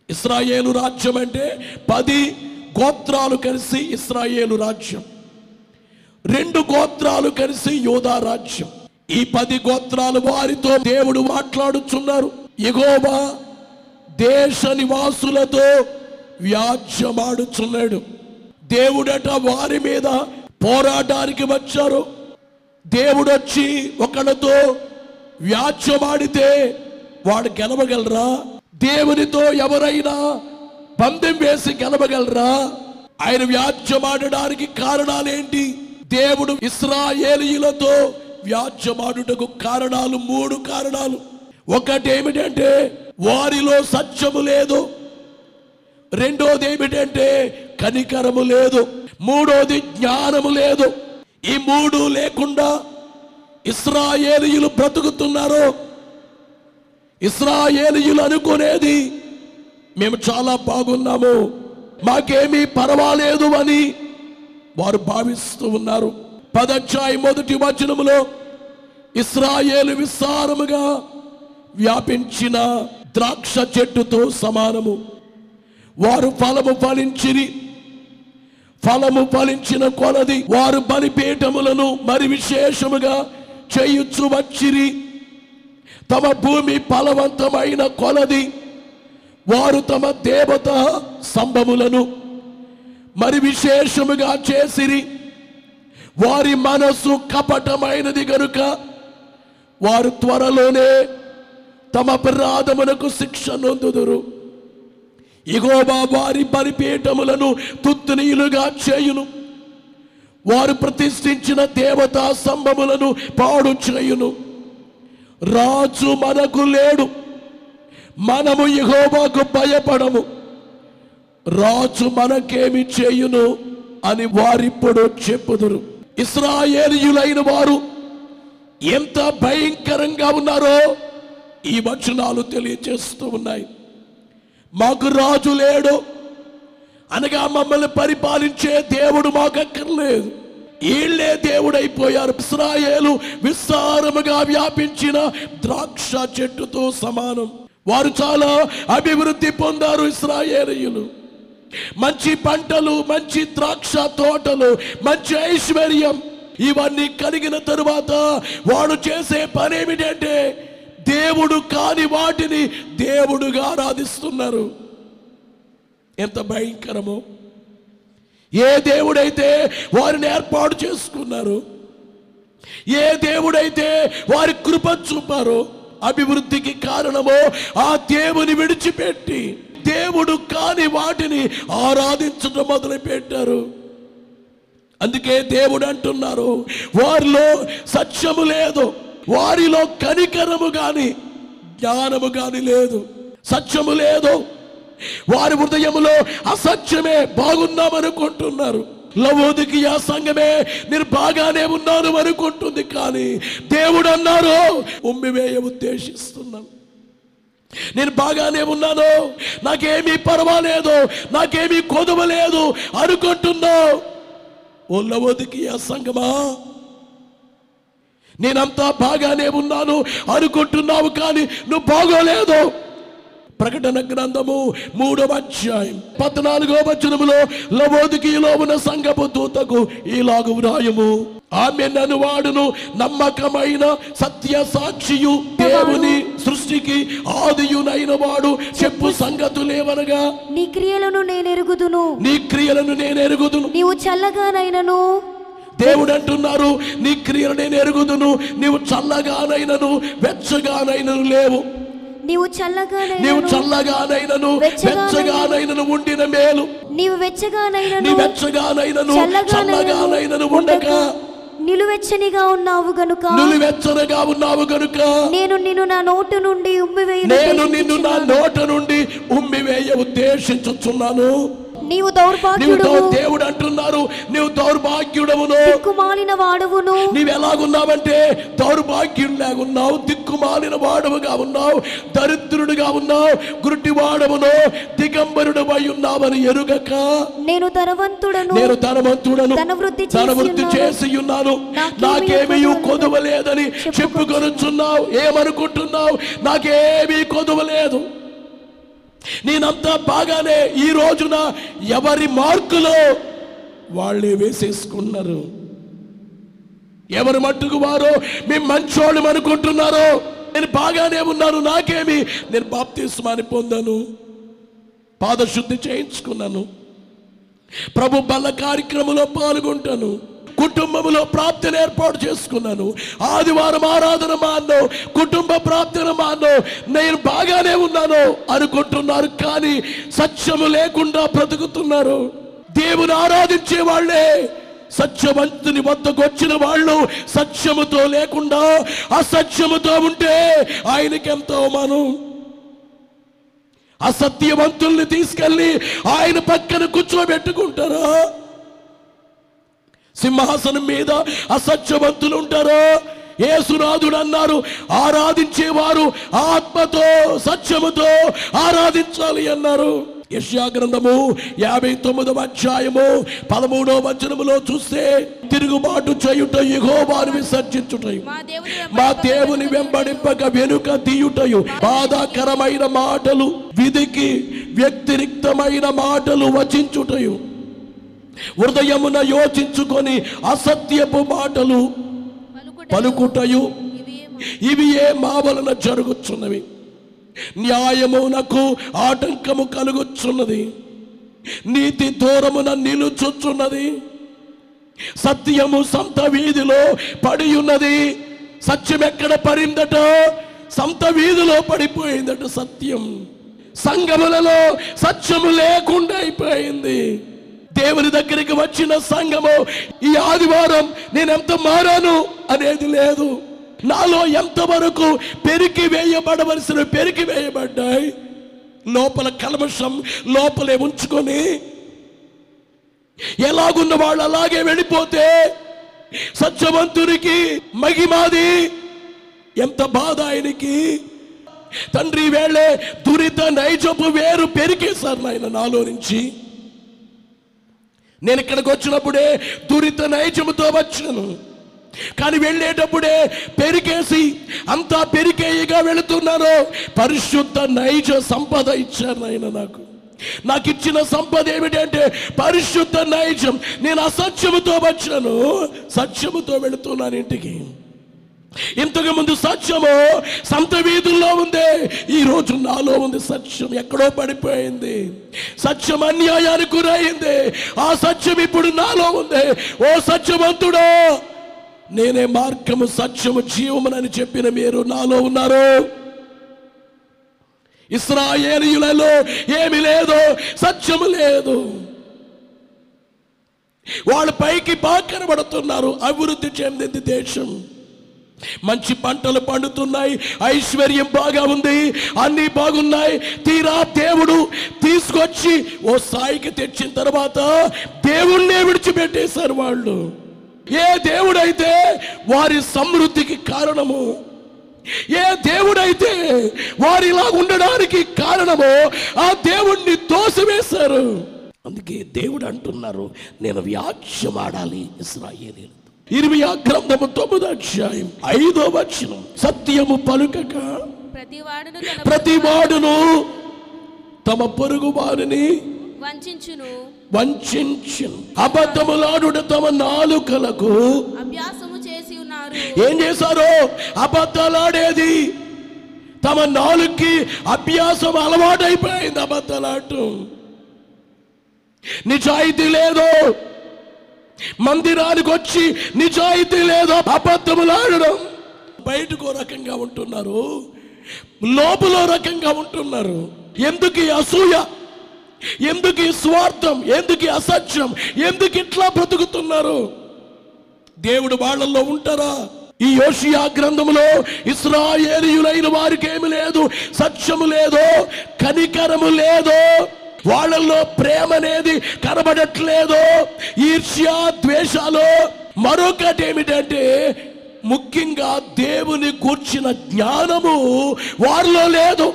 ఇస్రాయేలు రాజ్యం అంటే పది గోత్రాలు కలిసి ఇస్రాయేలు రాజ్యం. రెండు గోత్రాలు కలిసి యోధా రాజ్యం. ఈ పది గోత్రాలు వారితో దేవుడు మాట్లాడుచున్నారు. ఎగోబా దేశ నివాసులతో వ్యాజ్యమాడుచున్నాడు. దేవుడట వారి మీద పోరాటానికి వచ్చారు. దేవుడొచ్చి ఒకడితో ఒకళ్ళతో వ్యాజ్యమాడితే వాడు గెలవగలరా? దేవునితో ఎవరైనా పందెం వేసి గెలవగలరా? ఆయన వ్యాజ్యమాడడానికి కారణాలేంటి? దేవుడు ఇస్రాయేలీలతో వ్యాజ్యమాడుటకు కారణాలు మూడు కారణాలు. ఒకటి ఏమిటంటే వారిలో సత్యము లేదు. రెండోది ఏమిటంటే కనికరము లేదు. మూడోది జ్ఞానము లేదు. ఈ మూడు లేకుండా ఇస్రాయేలీయులు బ్రతుకుతున్నారు? ఇస్రాయేలీయులు అనుకునేది మేము చాలా బాగున్నాము. మాకేమీ పర్వాలేదు అని వారు భావిస్తూ ఉన్నారు. పదధ్యాయ మొదటి వచనములో ఇస్రాయేలు విస్తారముగా వ్యాపించిన ద్రాక్ష చెట్టుతో సమానము. వారు ఫలము ఫలించిరి. ఫలము ఫలించిన కొలది వారు బలిపీఠములను మరి విశేషముగా చేయుచ్చు వచ్చిరి. తమ భూమి ఫలవంతమైన కొలది వారు తమ దేవత స్తంభములను మరి విశేషముగా చేసిరి. వారి మనస్సు కపటమైనది కనుక వారు త్వరలోనే తమ అపరాధమునకు శిక్ష నొందుదురు. ఇగోబా వారి బలిపీఠములను తుత్తునీయులుగా చేయును. వారు ప్రతిష్ఠించిన దేవతా స్తంభములను పాడు చేయును. రాజు మనకు లేడు. మనము యెహోవాకు భయపడము. రాజు మనకేమి చేయును అని వారిప్పుడు చెప్పుదురు. ఇస్రాయేలీయులైన వారు ఎంత భయంకరంగా ఉన్నారో ఈ వచనాలు తెలియజేస్తూ ఉన్నాయి. మాకు రాజు లేడు. అనగా మమ్మల్ని పరిపాలించే దేవుడు మాకు అక్కర్లేదు వీళ్ళే దేవుడైపోయారు. ఇస్రాయేలు విస్తారముగా వ్యాపించిన ద్రాక్ష చెట్టుతో సమానం. వారు చాలా అభివృద్ధి పొందారు ఇస్రాయేలీయులు. మంచి పంటలు మంచి ద్రాక్ష తోటలు మంచి ఐశ్వర్యం ఇవన్నీ కలిగిన తరువాత వాడు చేసే పని ఏమిటంటే దేవుడు కాని వాటిని దేవుడుగా ఆరాధిస్తున్నారు. ఎంత భయంకరమో. ఏ దేవుడైతే వారిని ఏర్పాటు చేసుకున్నారు ఏ దేవుడైతే వారి కృప చూపారో అభివృద్ధికి కారణమో ఆ దేవుని విడిచిపెట్టి దేవుడు కాని వాటిని ఆరాధించడం మొదలుపెట్టారు. అందుకే దేవుడు అంటున్నారు వారిలో సత్యము లేదు వారిలో కనికరము కానీ జ్ఞానము కానీ లేదు. సత్యము లేదు వారి హృదయములో అసత్యమే బాగున్నామనుకుంటున్నారు లవోదికి ఆ సంఘమే నేను బాగానే ఉన్నాను అనుకుంటుంది కానీ దేవుడు అన్నారు ఉమ్మివేయ ఉద్దేశిస్తున్నాను నేను బాగానే ఉన్నాను. నాకేమీ పర్వాలేదు నాకేమీ కొదవలేదు అనుకుంటున్నావు ఓ లవోదికి ఆ సంఘమా నేనంతా బాగానే ఉన్నాను. అనుకుంటున్నావు కానీ నువ్వు బాగోలేదు. ప్రకటన గ్రంథము మూడవ అధ్యాయం పద్నాలుగో వచనములో లవోదికిలో ఉన్న సంగపు దూతకు ఈలాగు వ్రాయము. ఆమె నన్ను వాడును నమ్మకమైన సత్య సాక్షియు దేవుని సృష్టికి ఆదియునైన వాడు. చెప్పు సంగతులేవనగా నీ క్రియలను నేను ఎరుగుదును. నీ క్రియలను నేను ఎరుగుదును. నీవు చల్లగానైనను. దేవుడు అంటున్నారు నీ క్రియలు నేను ఎరుగుదును. నీవు చల్లగానైనను వెచ్చగానైనను లేవు. నీవు నీవు చల్లగానైనను చల్లగానైనను వెచ్చగానైనను ఉండిన మేలు. నీవు నీ వెచ్చగానైనను వెచ్చగానైనను చల్లగానైనను ఉండక. నిలువెచ్చనిగా ఉన్నావు గనుక. నులివెచ్చనగా ఉన్నావు గనుక. నేను నిన్ను నా నోటు నుండి ఉమ్మివేయను నేను నిన్ను నా నోట నుండి ఉమ్మివేయ ఉద్దేశించుచున్నాను. నీవు దౌర్భాగ్యుడు దేవుడు అంటున్నారు నీవు దౌర్భాగ్యుడవును. దిక్కుమాలిన వాడవును నీవు ఎలాగున్నావంటే దౌర్భాగ్యుడిలాగా ఉన్నావు దిక్కుమాలిన వాడవుగా ఉన్నావు దరిద్రుడిగా ఉన్నావు గురుటివాడవును దిగంబరుడు అయి ఉన్నావని ఎరుగక. నేను ధనవంతుడను. నేను ధనవంతుడను. ధనవృద్ధి ఉన్నాను. చేసి ఉన్నాను. నాకేమీ కొదవలేదని. చెప్పుకొనుచున్నావు. ఏమనుకుంటున్నావు? నాకేమీ కొదవలేదు. నేనంతా బాగానే ఈ రోజున ఎవరి మార్కులో వాళ్ళే వేసేసుకున్నారు. ఎవరి మట్టుకు వారో? మేము మంచోళ్ళం అనుకుంటున్నారో? నేను బాగానే ఉన్నాను నాకేమి? నేను బాప్తిస్మాని పొందాను. పాదశుద్ధి చేయించుకున్నాను. ప్రభు బల కార్యక్రమంలో పాల్గొంటాను. కుటుంబంలో ప్రాప్తిని ఏర్పాటు చేసుకున్నాను. ఆదివారం ఆరాధన మానో కుటుంబ ప్రార్థన మానో నేను బాగానే ఉన్నాను అనుకుంటున్నారు కానీ సత్యము లేకుండా బ్రతుకుతున్నారు. దేవుని ఆరాధించే వాళ్ళే. సత్యవంతుని వద్దకు వచ్చిన వాళ్ళు సత్యముతో లేకుండా అసత్యముతో ఉంటే ఆయనకి ఎంతో అవమానం. అసత్యవంతుల్ని తీసుకెళ్ళి ఆయన పక్కన కూర్చోబెట్టుకుంటారా? సింహాసనం మీద అసత్యవంతులు ఉంటారు. యేసునాథుడు అన్నారు ఆరాధించేవారు ఆత్మతో సత్యముతో ఆరాధించాలి అన్నారు. యెషయా గ్రంథము యాభై తొమ్మిదవ అధ్యాయము పదమూడవ వచనములో చూస్తే తిరుగుబాటు చేయుట యెహోవాను విసర్జించుటయు. మా దేవుని మా దేవుని వెంబడింపక వెనుక తీయుటయు. బాధాకరమైన మాటలు విధికి వ్యతిరిక్తమైన మాటలు వచించుటయు. హృదయమున యోచించుకొని అసత్యపు మాటలు పలుకుటయు ఇవి ఏ మా వలన జరుగుచున్నవి. న్యాయమునకు ఆటంకము కలుగుచున్నది. నీతి దూరమున నిలుచుచున్నది. సత్యము సంత వీధిలో పడి ఉన్నది సత్యం ఎక్కడ పడిందట? సంత వీధిలో పడిపోయిందట సత్యం. సంగములలో సత్యము లేకుండా అయిపోయింది. దేవుని దగ్గరికి వచ్చిన సంఘము ఈ ఆదివారం నేను ఎంత మారాను అనేది లేదు. నాలో ఎంతవరకు పెరికి వేయబడవలసిన పెరికి వేయబడ్డాయి? లోపల కల్మషం లోపలే ఉంచుకొని ఎలాగున్న వాళ్ళు అలాగే వెళ్ళిపోతే సత్యవంతునికి మగిమాది ఎంత బాధ ఆయనకి. తండ్రి వేళే దురిత నైజపు వేరు పెరిగేశారు నాయన నాలో నుంచి. నేను ఇక్కడికి వచ్చినప్పుడే దురిత నైజముతో వచ్చాను. కానీ వెళ్ళేటప్పుడే పెరికేసి అంతా పెరికేయిగా వెళుతున్నాను పరిశుద్ధ నైజ సంపద ఇచ్చారు ఆయన నాకు. నాకు ఇచ్చిన సంపద ఏమిటంటే పరిశుద్ధ నైజం. నేను అసత్యముతో వచ్చాను. సత్యముతో వెళుతున్నాను ఇంటికి. ఇంతకు ముందు సత్యము సంత వీధుల్లో ఉంది ఈ రోజు నాలో ఉంది సత్యం. ఎక్కడో పడిపోయింది. సత్యం అన్యాయానికి గురైంది. ఆ సత్యం ఇప్పుడు నాలో ఉంది. ఓ సత్యవంతుడో నేనే మార్గము సత్యము జీవమునని చెప్పిన మీరు నాలో ఉన్నారు. ఇస్రాయేలీయులలో ఏమి లేదు సత్యము లేదు. వాళ్ళ పైకి బాగా కనబడుతున్నారు అభివృద్ధి చెందింది దేశం. మంచి పంటలు పండుతున్నాయి ఐశ్వర్యం బాగా ఉంది అన్ని బాగున్నాయి. తీరా దేవుడు తీసుకొచ్చి ఓ స్థాయికి తెచ్చిన తర్వాత దేవుణ్ణే విడిచిపెట్టేశారు వాళ్ళు. ఏ దేవుడైతే వారి సమృద్ధికి కారణము ఏ దేవుడైతే వారిలా ఉండడానికి కారణమో ఆ దేవుణ్ణి తోసివేశారు. అందుకే దేవుడు అంటున్నారు నేను వ్యాఖ్యమాడాలి ఇస్రాయేలీలు. ఇరవై గ్రంథము తొమ్మిది అధ్యాయం ఐదో వచనం. సత్యము పలుకక ప్రతి వాడును తమ పొరుగు వారిని వంచును వంచించును అబద్ధములాడుట తమ నాలుకలకు అభ్యాసము చేసి ఉన్నారు. ఏం చేశారు? అబద్ధాలాడేది. తమ నాలుగుకి అభ్యాసం అలవాటైపోయింది అబద్ధాలాడటం నిజాయితీ లేదు మందిరానికి వచ్చి నిజాయితీ లేదు అబద్ధములాడడం. బయటకు రకంగా ఉంటున్నారు. లోపల రకంగా ఉంటున్నారు. ఎందుకు ఈ అసూయ? ఎందుకు ఈ స్వార్థం? ఎందుకు అసత్యం ఎందుకు ఇట్లా బ్రతుకుతున్నారు? దేవుడు వాళ్ళల్లో ఉంటారా? ఈ యోషియా గ్రంథములో ఇస్రాయేలియులైన వారికి ఏమి లేదు సత్యము లేదో కనికరము లేదో వాళ్ళల్లో ప్రేమ అనేది కనబడట్లేదు. ఈర్ష్య ద్వేషాలు. మరొకటి ఏమిటంటే ముఖ్యంగా దేవుని కూర్చిన జ్ఞానము వారిలో లేదు.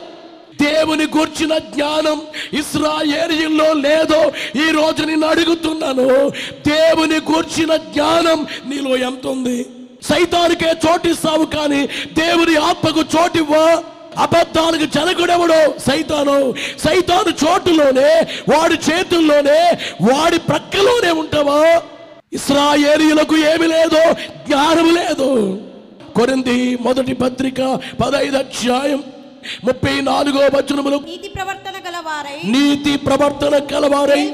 దేవుని కూర్చిన జ్ఞానం ఇస్రాయేలీల్లో లేదో. ఈ రోజు నిన్ను అడుగుతున్నాను దేవుని కూర్చిన జ్ఞానం నీలో ఎంత ఉంది? సైతానికే చోటిస్తావు కానీ దేవుని ఆత్మకు చోటివ్వా? అబద్ధాలకు జనకుడెవడో సైతాను. సైతాను చోటులోనే వాడి చేతుల్లోనే వాడి ప్రక్కలోనే ఉంటావా? ఇస్రాయేలీలకు ఏమి లేదో జ్ఞానం లేదు. కొరింది మొదటి పత్రిక పదైదు అధ్యాయం ముప్పై నాలుగో వచనములు. నీతి ప్రవర్తన గలవారై నీతి ప్రవర్తన కలవారై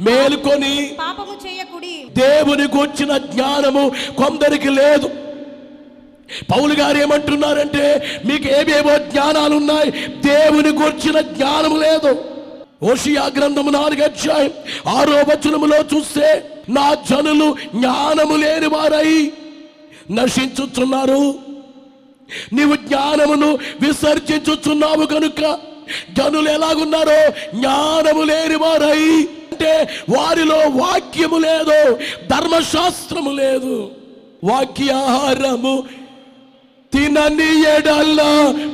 మేల్కొని పాపము చేయకుడి. దేవుని కూర్చిన జ్ఞానము కొందరికి లేదు. పౌలు గారు ఏమంటున్నారంటే మీకు ఏవేవో జ్ఞానాలు ఉన్నాయి దేవుని గుర్చిన జ్ఞానము లేదు. ఓషియా గ్రంథము నాలుగు ఆరో వచనములో చూస్తే నా జనులు జ్ఞానము లేని వారై నశించుచున్నారు. నీవు జ్ఞానమును విసర్జించుచున్నావు కనుక జనులు ఎలాగున్నారో జ్ఞానము లేని వారై. అంటే వారిలో వాక్యము లేదు ధర్మశాస్త్రము లేదు. వాక్యాహారము తినని ఎడల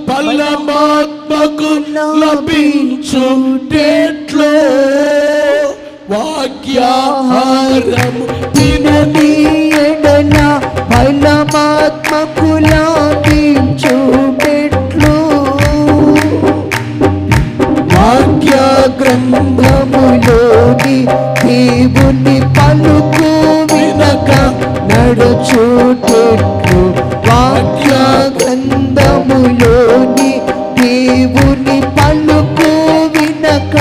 పల్లమాత్మకు లభించుటెట్లో వాక్యాహారము తినని ఎడల బలమాత్మకు లాభించుటెట్లు వాక్య గ్రంథములోని దేవుని పలుకు వినక నడుచుటెట్లు గ్రంథములోని దేవుని పలుకు వినక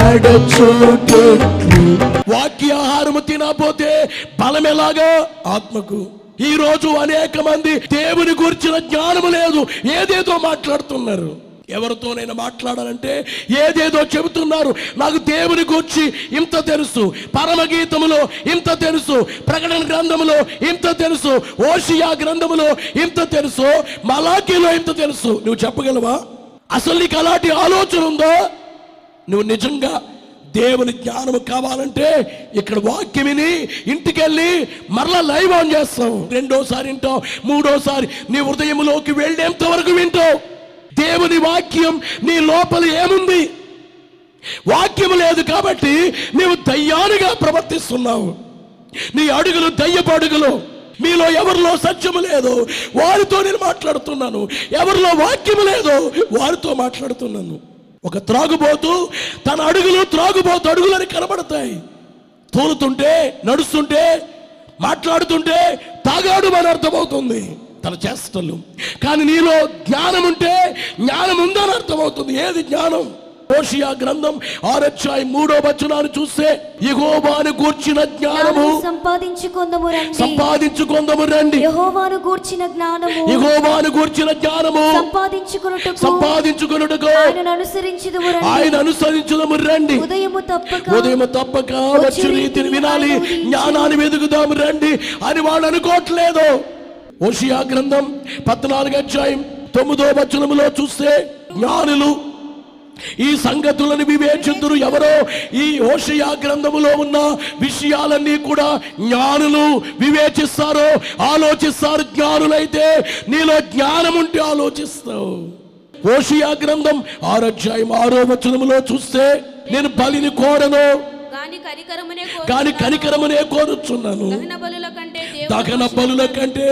నడుచుటెట్లు. వాక్యాహారము తినకపోతే బలం ఎలాగా ఆత్మకు. ఈ రోజు అనేక మంది దేవుని గురించిన జ్ఞానము లేదు. ఏదేదో మాట్లాడుతున్నారు. ఎవరితోనైనా మాట్లాడాలంటే ఏదేదో చెబుతున్నారు. నాకు దేవుని గురించి ఇంత తెలుసు. పరమగీతములో ఇంత తెలుసు. ప్రకటన గ్రంథములో ఇంత తెలుసు. ఓషియా గ్రంథములో ఇంత తెలుసు. మలాఖీలో ఇంత తెలుసు. నువ్వు చెప్పగలవా? అసలు నీకు అలాంటి ఆలోచన ఉందో? నువ్వు నిజంగా దేవుని జ్ఞానము కావాలంటే ఇక్కడ వాక్యం విని ఇంటికెళ్ళి మరలా లైవ్ ఆన్ చేస్తావు. రెండోసారి వింటావు. మూడోసారి నీ హృదయంలోకి వెళ్ళేంత వరకు వింటావు. దేవుని వాక్యం నీ లోపల ఏముంది? వాక్యం లేదు కాబట్టి నీవు దయ్యానిగా ప్రవర్తిస్తున్నావు. నీ అడుగులు దయ్యపు అడుగులు మీలో ఎవరిలో సత్యము లేదు వారితో నేను మాట్లాడుతున్నాను. ఎవరిలో వాక్యము లేదు వారితో మాట్లాడుతున్నాను. ఒక త్రాగుబోతు తన అడుగులు త్రాగుబోతు అడుగులని కనబడతాయి. తోలుతుంటే నడుస్తుంటే మాట్లాడుతుంటే తాగాడు అని అర్థమవుతుంది. తన చేష్టలు. కానీ నీలో జ్ఞానం ఉంటే జ్ఞానం ఉందని అర్థమవుతుంది. ఏది జ్ఞానం? ఓషియా గ్రంథం ఆరధ్యాయం మూడో వచనాన్ని చూస్తే యెహోవాను గూర్చిన జ్ఞానము. సంపాదించుకుందము రండి. సంపాదించుకుందము రండి. యెహోవాను గూర్చిన జ్ఞానము. యెహోవాను గూర్చిన జ్ఞానము. సంపాదించుకున్నట్టుకు సంపాదించుకొనుటకు. ఆయనను అనుసరించుదుము ఆయన రండి. అనుసరించుదము రండి. ఉదయము తప్పక ఉదయం తప్పక వచ్చి రీతిని వినాలి. జ్ఞానాన్ని వెతుకుదాము రండి. అని వాళ్ళు అనుకోవట్లేదు. ఓషియా గ్రంథం పద్నాలుగు అధ్యాయం తొమ్మిదో వచనములో చూస్తే జ్ఞానులు ఈ సంగతులను వివేచింతురు ఎవరో? ఈ ఓషియా గ్రంథములో ఉన్న విషయాలన్నీ కూడా జ్ఞానులు వివేచిస్తారు? ఆలోచిస్తారు జ్ఞానులైతే నీలో జ్ఞానం ఉంటే ఆలోచిస్తావు. ఓషియా గ్రంథం ఆరో ఆరో వచనములో చూస్తే నేను బలిని కోరను. కనికరమునే కానీ కనికరమునే కోరుచున్నాను. దహన బలుల కంటే దేవుని దహన గూర్చిన బలుల కంటే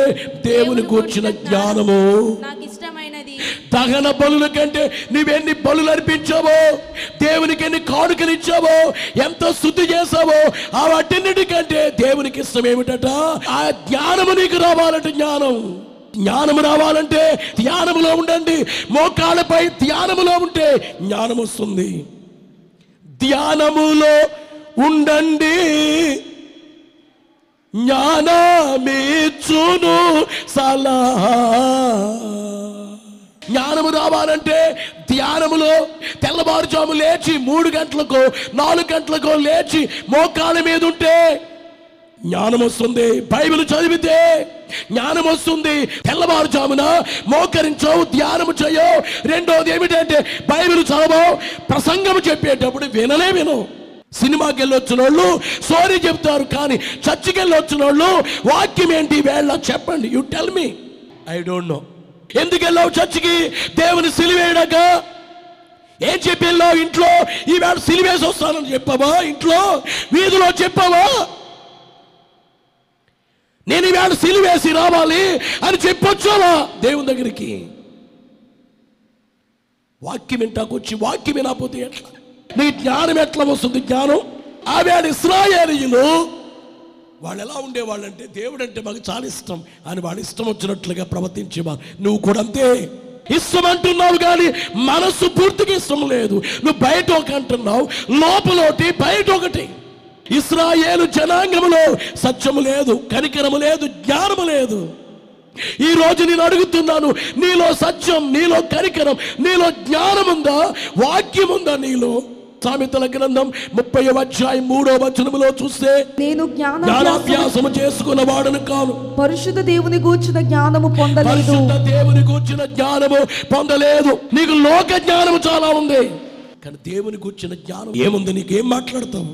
దేవుని కూర్చిన జ్ఞానము. నాకు ఇష్టమైనది దహన బలుల కంటే నీవెన్ని బలులు అర్పించావో దేవునికి ఎన్ని కానుకలు ఇచ్చావో ఎంత స్థుతి చేసావో ఆ వాటిన్నిటికంటే దేవునికి ఇష్టం ఏమిటట? ఆ జ్ఞానము నీకు రావాలంటే జ్ఞానం. జ్ఞానము రావాలంటే ధ్యానములో ఉండండి. మోకాళ్ళపై ధ్యానములో ఉంటే జ్ఞానం వస్తుంది ధ్యానములో ఉండండి. జ్ఞానమిచ్చును సలహా జ్ఞానము రావాలంటే ధ్యానములో తెల్లవారుజాము లేచి మూడు గంటలకు నాలుగు గంటలకు లేచి మోకాళ్ళ మీద ఉంటే జ్ఞానం వస్తుంది. బైబిల్ చదివితే జ్ఞానం వస్తుంది. తెల్లవారుజామున మోకరించవు ధ్యానము చేయవు. రెండోది ఏమిటంటే బైబిల్ చదవవు ప్రసంగం చెప్పేటప్పుడు వినలే విను. సినిమాకి వెళ్ళొచ్చిన వాళ్ళు స్టోరీ చెప్తారు కానీ చర్చికి వెళ్ళొచ్చిన వాళ్ళు వాక్యం ఏంటి వేళ చెప్పండి you tell me I don't know ఎందుకు వెళ్ళావు చర్చికి? దేవుని సిలివేయడాక? ఏం చెప్పి వెళ్ళావు ఇంట్లో? ఈవేళ సిలివేసి వస్తానని చెప్పావా ఇంట్లో? వీధిలో చెప్పావా? నేను ఈవేళ సిలివేసి రావాలి అని చెప్పొచ్చావా దేవుని దగ్గరికి? వాక్యం వింటాకొచ్చి వాక్యం వినకపోతే ఎట్లా? నీ జ్ఞానం ఎట్లా వస్తుంది జ్ఞానం? ఆమె ఇస్రాయేలీయులు వాళ్ళు ఎలా ఉండేవాళ్ళంటే దేవుడు అంటే మాకు చాలా ఇష్టం. అని వాళ్ళు ఇష్టం వచ్చినట్లుగా ప్రవర్తించేవారు. నువ్వు కూడా అంతే. ఇష్టం అంటున్నావు కానీ మనస్సు పూర్తిగా ఇష్టం లేదు. నువ్వు బయట ఒక అంటున్నావు లోపల ఒకటి బయట ఒకటి. ఇస్రాయేలు జనాంగములో సత్యము లేదు కనికరము లేదు జ్ఞానము లేదు. ఈ రోజు నేను అడుగుతున్నాను నీలో సత్యం నీలో కనికరం నీలో జ్ఞానం ఉందా వాక్యం ఉందా నీలో? సామెతల గ్రంథం ముప్పై అధ్యాయం మూడో వచనములో చూస్తే నేను జ్ఞానాభ్యాసం జ్ఞానాభ్యాసము చేసుకున్న వాడను కాను. పరిశుద్ధ దేవుని గూర్చిన జ్ఞానము పొందలేదు. పరిశుద్ధ దేవుని కూర్చిన జ్ఞానము పొందలేదు. నీకు లోక జ్ఞానము చాలా ఉంది. కానీ దేవుని కూర్చిన జ్ఞానం ఏముంది? నీకు ఏం మాట్లాడతావు?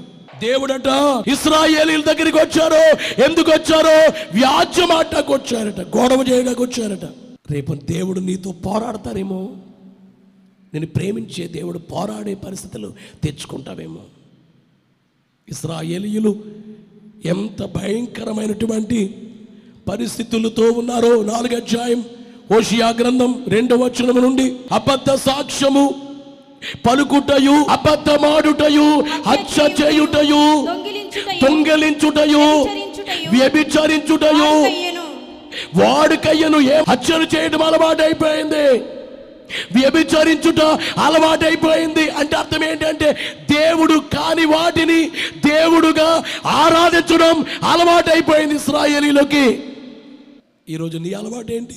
దేవుడట ఇస్రాయేలీల దగ్గరికి వచ్చారు. ఎందుకు వచ్చారో? వ్యాజ్యం ఆటకు వచ్చారట గొడవ చేయడానికి వచ్చారట. రేపు దేవుడు నీతో పోరాడతారేమో? నేను ప్రేమించే దేవుడు పోరాడే పరిస్థితులు తెచ్చుకుంటావేమో. ఇస్రాయేలీయులు ఎంత భయంకరమైనటువంటి పరిస్థితులతో ఉన్నారో నాలుగు అధ్యాయం ఓషియా గ్రంథం రెండవ వచనము నుండి అబద్ధ సాక్ష్యము పలుకుటయు అబద్ధమాడుటయు హత్య చేయుటయు దొంగిలించుటయు వ్యభిచరించుటయు వాడుకయ్యెను. ఏ హత్యలు చేయడం అలవాటైపోయింది. వ్యభిచరించుట అలవాటైపోయింది. అంటే అర్థం ఏంటంటే దేవుడు కాని వాటిని దేవుడుగా ఆరాధించడం అలవాటైపోయింది ఇస్రాయేలీలోకి. ఈరోజు నీ అలవాటు ఏంటి?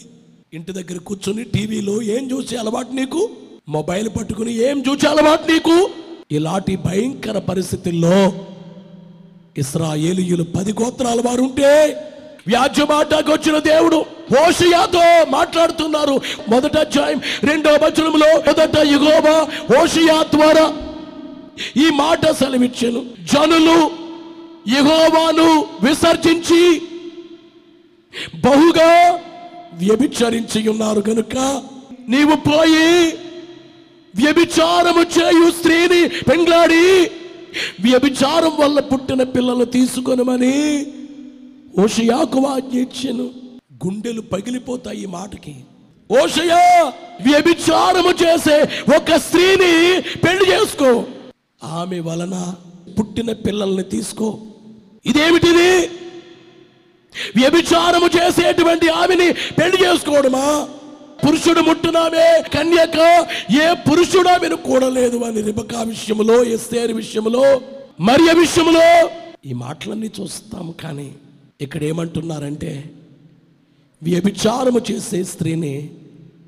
ఇంటి దగ్గర కూర్చొని టీవీలో ఏం చూసే అలవాటు నీకు? మొబైల్ పట్టుకుని ఏం చూసే అలవాటు నీకు? ఇలాంటి భయంకర పరిస్థితుల్లో ఇస్రాయేలీయులు పది గోత్రాల వారు ఉంటే వ్యాజ్యమాటకు వచ్చిన దేవుడు ఓషియాతో మాట్లాడుతున్నారు. మొదట అధ్యాయం రెండో వచనంలో మొదట యుగోబా ఓషియా ద్వారా ఈ మాట సెలవిచ్చాను. జనులు యెహోవాను విసర్జించి బహుగా వ్యభిచరించి ఉన్నారు కనుక నీవు పోయి వ్యభిచారము చేయు స్త్రీని పెంగ్లాడి వ్యభిచారం వల్ల పుట్టిన పిల్లలు తీసుకొనమని ఓషయాకు ఆజ్ఞ గుండెలు పగిలిపోతాయి ఈ మాటకి. ఓషయా వ్యభిచారము చేసే ఒక స్త్రీని పెళ్ళి చేసుకో. ఆమె వలన పుట్టిన పిల్లల్ని తీసుకో. ఇదేమిటిది? వ్యభిచారము చేసేటువంటి ఆమెని పెళ్ళి చేసుకోవడమా పురుషుడు ముట్టునామే కన్యక ఏ పురుషుడు ఆమెను కూడలేదు అని రిబకా విషయంలో ఎస్తేరు విషయంలో మరియ విషయంలో ఈ మాటలన్నీ చూస్తాము కానీ ఇక్కడ ఏమంటున్నారంటే వ్యభిచారము చేసే స్త్రీని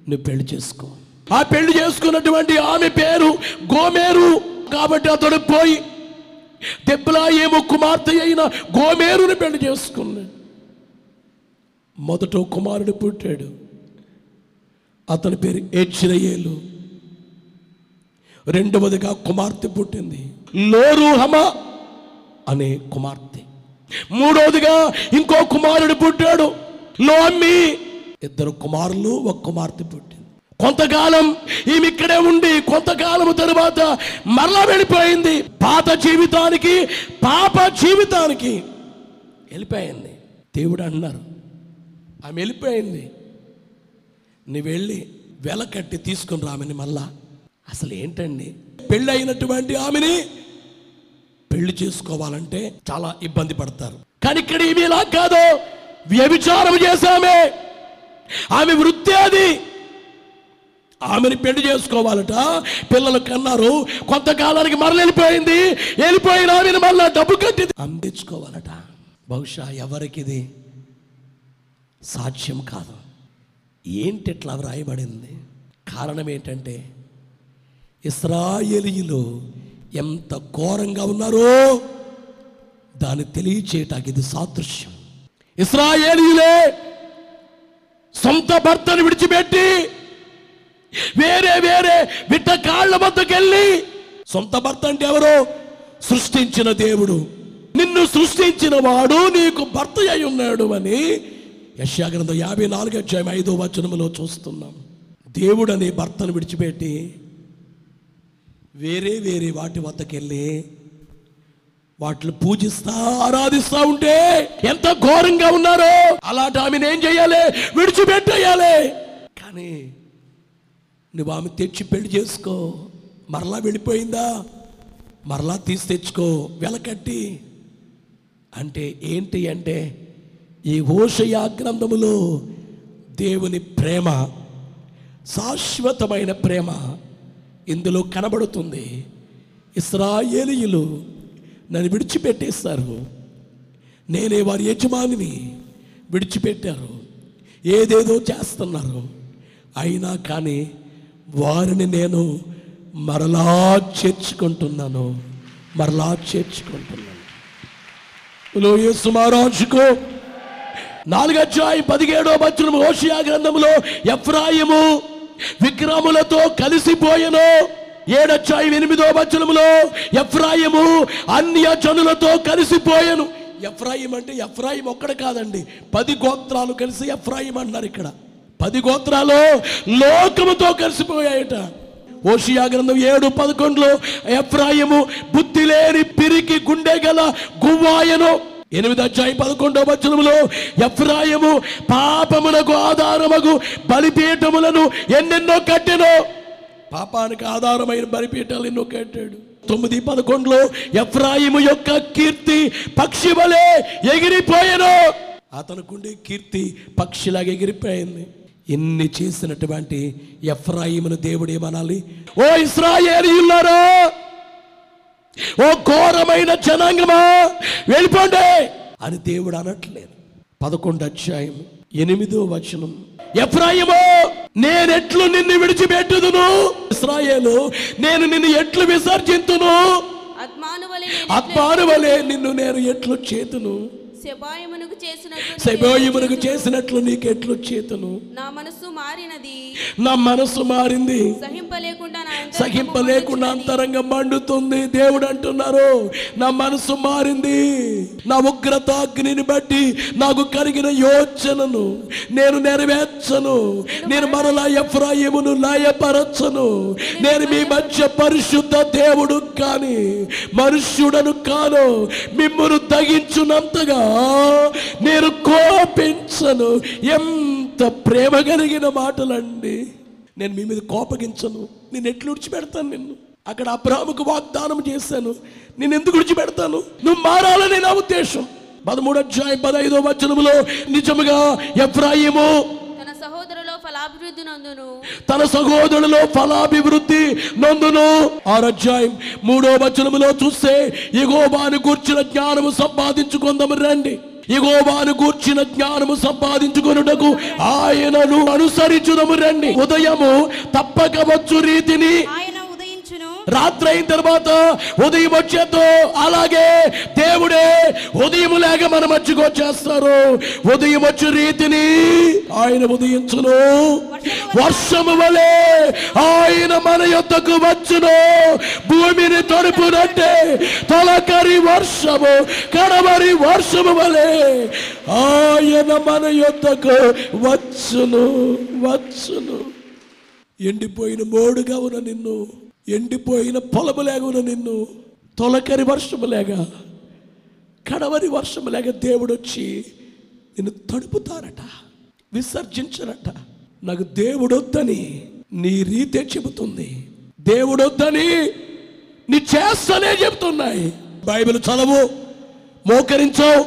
నువ్వు పెళ్ళి చేసుకో. ఆ పెళ్ళి చేసుకున్నటువంటి ఆమె పేరు గోమేరు కాబట్టి అతడు పోయి దెబ్బలా ఏమో కుమార్తె అయిన గోమేరుని పెళ్ళి చేసుకున్నాడు. మొదట కుమారుడు పుట్టాడు. అతని పేరు ఏజ్రయేలు రెండవదిగా కుమార్తె పుట్టింది. లోరుహమ అనే కుమార్తె. మూడవదిగా ఇంకో కుమారుడు పుట్టాడు. లోమ్మి ఇద్దరు కుమారులు ఒక కుమార్తె పుట్టింది. కొంతకాలం ఈమె ఇక్కడే ఉండి కొంతకాలం తరువాత మరలా వెళ్ళిపోయింది. పాత జీవితానికి పాప జీవితానికి వెళ్ళిపోయింది. దేవుడు అన్నారు ఆమె వెళ్ళిపోయింది. నువ్వు వెళ్ళి వెల కట్టి తీసుకుని రామని మళ్ళా. అసలు ఏంటండి? పెళ్ళి అయినటువంటి ఆమెని పెళ్ళి చేసుకోవాలంటే చాలా ఇబ్బంది పడతారు. కానీ ఇక్కడ ఈమె ఇలా కాదు. వ్యభిచారం చేశామే. ఆమె వృత్తి అది. ఆమెని పెళ్ళి చేసుకోవాలట. పిల్లలు కన్నారు. కొంతకాలానికి మరల వెళ్ళిపోయింది. వెళ్ళిపోయిన ఆమెను మళ్ళా డబ్బు కట్టి అందించుకోవాలట. బహుశా ఎవరికి ఇది సాధ్యం కాదు. ఏంటి ఇట్లా వ్రాయబడింది కారణం ఏంటంటే ఇస్రాయేలీయులు ఎంత ఘోరంగా ఉన్నారో దాన్ని తెలియచేయటానికి ఇది సాదృశ్యం. ఇస్రాయేలీలే సొంత భర్తను విడిచిపెట్టి వేరే వేరే బిడ్డ కాళ్ళ వద్దకెళ్ళి సొంత భర్త అంటే ఎవరు? సృష్టించిన దేవుడు. నిన్ను సృష్టించిన వాడు నీకు భర్త అయి ఉన్నాడు అని యశాగ్రంథం యాభై నాలుగు అధ్యాయం ఐదో వచనములో చూస్తున్నాం. దేవుడు అనే భర్తను విడిచిపెట్టి వేరే వేరే వాటి వద్దకెళ్ళి వాటిని పూజిస్తా ఆరాధిస్తా ఉంటే ఎంత ఘోరంగా ఉన్నారో అలాంటి ఆమెను ఏం చేయాలి? విడిచిపెట్టేయాలి. కానీ నువ్వు ఆమె తెచ్చి పెళ్ళి చేసుకో. మరలా వెళ్ళిపోయిందా? మరలా తీసి తెచ్చుకో. వెలకట్టి. అంటే ఏంటి అంటే ఈ ఓషయా గ్రంథములో దేవుని ప్రేమ శాశ్వతమైన ప్రేమ ఇందులో కనబడుతుంది ఇస్రాయేలీయులు నన్ను విడిచిపెట్టేస్తారు నేనే వారి యజమానిని విడిచిపెట్టారు. ఏదేదో చేస్తున్నారు. అయినా కానీ వారిని నేను మరలా చేర్చుకుంటున్నాను. మరలా చేర్చుకుంటున్నాను. లో యేసు అధ్యాయం పదిహేడో వచనం ఓషియా గ్రంథంలో ఎఫ్రాయిము విగ్రహములతో కలిసిపోయెను. ఏడధ్యాయం ఎనిమిదో వచనములో. ఎఫ్రాయిము అన్య జనులతో కలిసిపోయెను. ఎఫ్రాయిం అంటే ఎఫ్రాయిం ఒక్కడ కాదండి. పది గోత్రాలు కలిసి ఎఫ్రాయిం అన్నారు ఇక్కడ. పది గోత్రాలు లోకముతో కలిసిపోయాయట. ఓషియా గ్రంథం ఏడు పదకొండులో ఎఫ్రాయిము బుద్ధి లేని పిరికి గుండె గల గువ్వాయను. ఎనిమిది అధ్యాయం పదకొండవ వచనములో ఎఫ్రాయిము పాపమునకు ఆధారమగు బలిపీఠములను ఎన్నెన్నో కట్టెను. పాపానికి ఆధారమైన బలిపీఠాలు ఎన్నో కట్టాడు. తొమ్మిది పదకొండులో ఎఫ్రాయిము యొక్క కీర్తి పక్షి వలె ఎగిరిపోయాను. అతనుకుండే కీర్తి పక్షిలాగా ఎగిరిపోయింది. ఎన్ని చేసినటువంటి ఎఫ్రాయిమును దేవుడు ఏమనాలి? ఓ ఇస్రాయేలీయులారా! ఓ ఘోరమైన జనాంగమా? వెళ్ళిపోండి. అని దేవుడు అనట్లేదు. పదకొండు అధ్యాయం ఎనిమిదో వచనం. ఎఫ్రాయిమో నేనెట్లు నిన్ను విడిచిపెట్టుదును? ఇస్రాయేలు నేను నిన్ను ఎట్లు విసర్జింతును? ఆత్మానువలే ఆత్మానువలే నిన్ను నేను ఎట్లు చేతును? శబాయమునకు చేసినట్లు శబోయిమునకు చేసినట్లు నీకు ఎట్లు చేతును? నా మనస్సు మారినది. నా మనసు మారింది. సహింపలేకుండా సహింపలేకుండా. అంతరంగం మండుతుంది. దేవుడు అంటున్నారు నా మనసు మారింది. నా ఉగ్రత అగ్నిని బట్టి నాకు కలిగిన యోచనను నేను నెరవేర్చను. నేను మరలా ఎఫ్రాయిమును లయపరచను నేను మీ మధ్య పరిశుద్ధ దేవుడు కాని మనుష్యుడను కాను మిమ్మను తగించునంతగా నేను కోపించను. ఎంత ప్రేమ కలిగిన మాటలండి. నేను మీ మీద కోపగించను. నేను ఎట్లు విడిచిపెడతాను నిన్ను? అక్కడ అబ్రాహ్ముకు వాగ్దానం చేశాను. నేను ఎందుకు విడిచిపెడతాను? నువ్వు మారాలని నా ఉద్దేశం. పదమూడు అధ్యాయం పదహైదో వచనములో నిజముగా ఎఫ్రాయిము ఫలాభివృద్ధి నందును. తన సహోదరులో ఫలాభివృద్ధి నందును. ఆరధ్యాయం మూడో వచనములో చూస్తే ఎగోబాను కూర్చిన జ్ఞానము సంపాదించుకుందాము రండి. ఎగోబాను కూర్చిన జ్ఞానము సంపాదించుకొనుటకు ఆయనను అనుసరించుదము రండి. ఉదయము తప్పక వచ్చు రీతిని. రాత్రి అయిన తర్వాత ఉదయం వచ్చేతో అలాగే దేవుడే ఉదయం లేక మన మధ్యకు వచ్చేస్తారు. ఉదయం వచ్చే రీతిని ఆయన ఉదయించును. వర్షము వలె ఆయన మన యొద్దకు వచ్చును. భూమిని తడుపునట్టే తొలకరి వర్షము కడవరి వర్షము వలె ఆయన మన యొద్దకు వచ్చును వచ్చును. ఎండిపోయిన మోడుగా ఉన్న నిన్ను ఎండిపోయిన పొలములేగా లేకుండా నిన్ను తొలకరి వర్షము లేక కడవరి వర్షములేగా దేవుడు వచ్చి నిన్ను తడుపుతారట విసర్జించరట. నాకు దేవుడొద్దని నీ రీతే చెబుతుంది. దేవుడొద్దని నీ చేస్తనే చెబుతున్నాయి. బైబిల్ చదవు మోకరించవు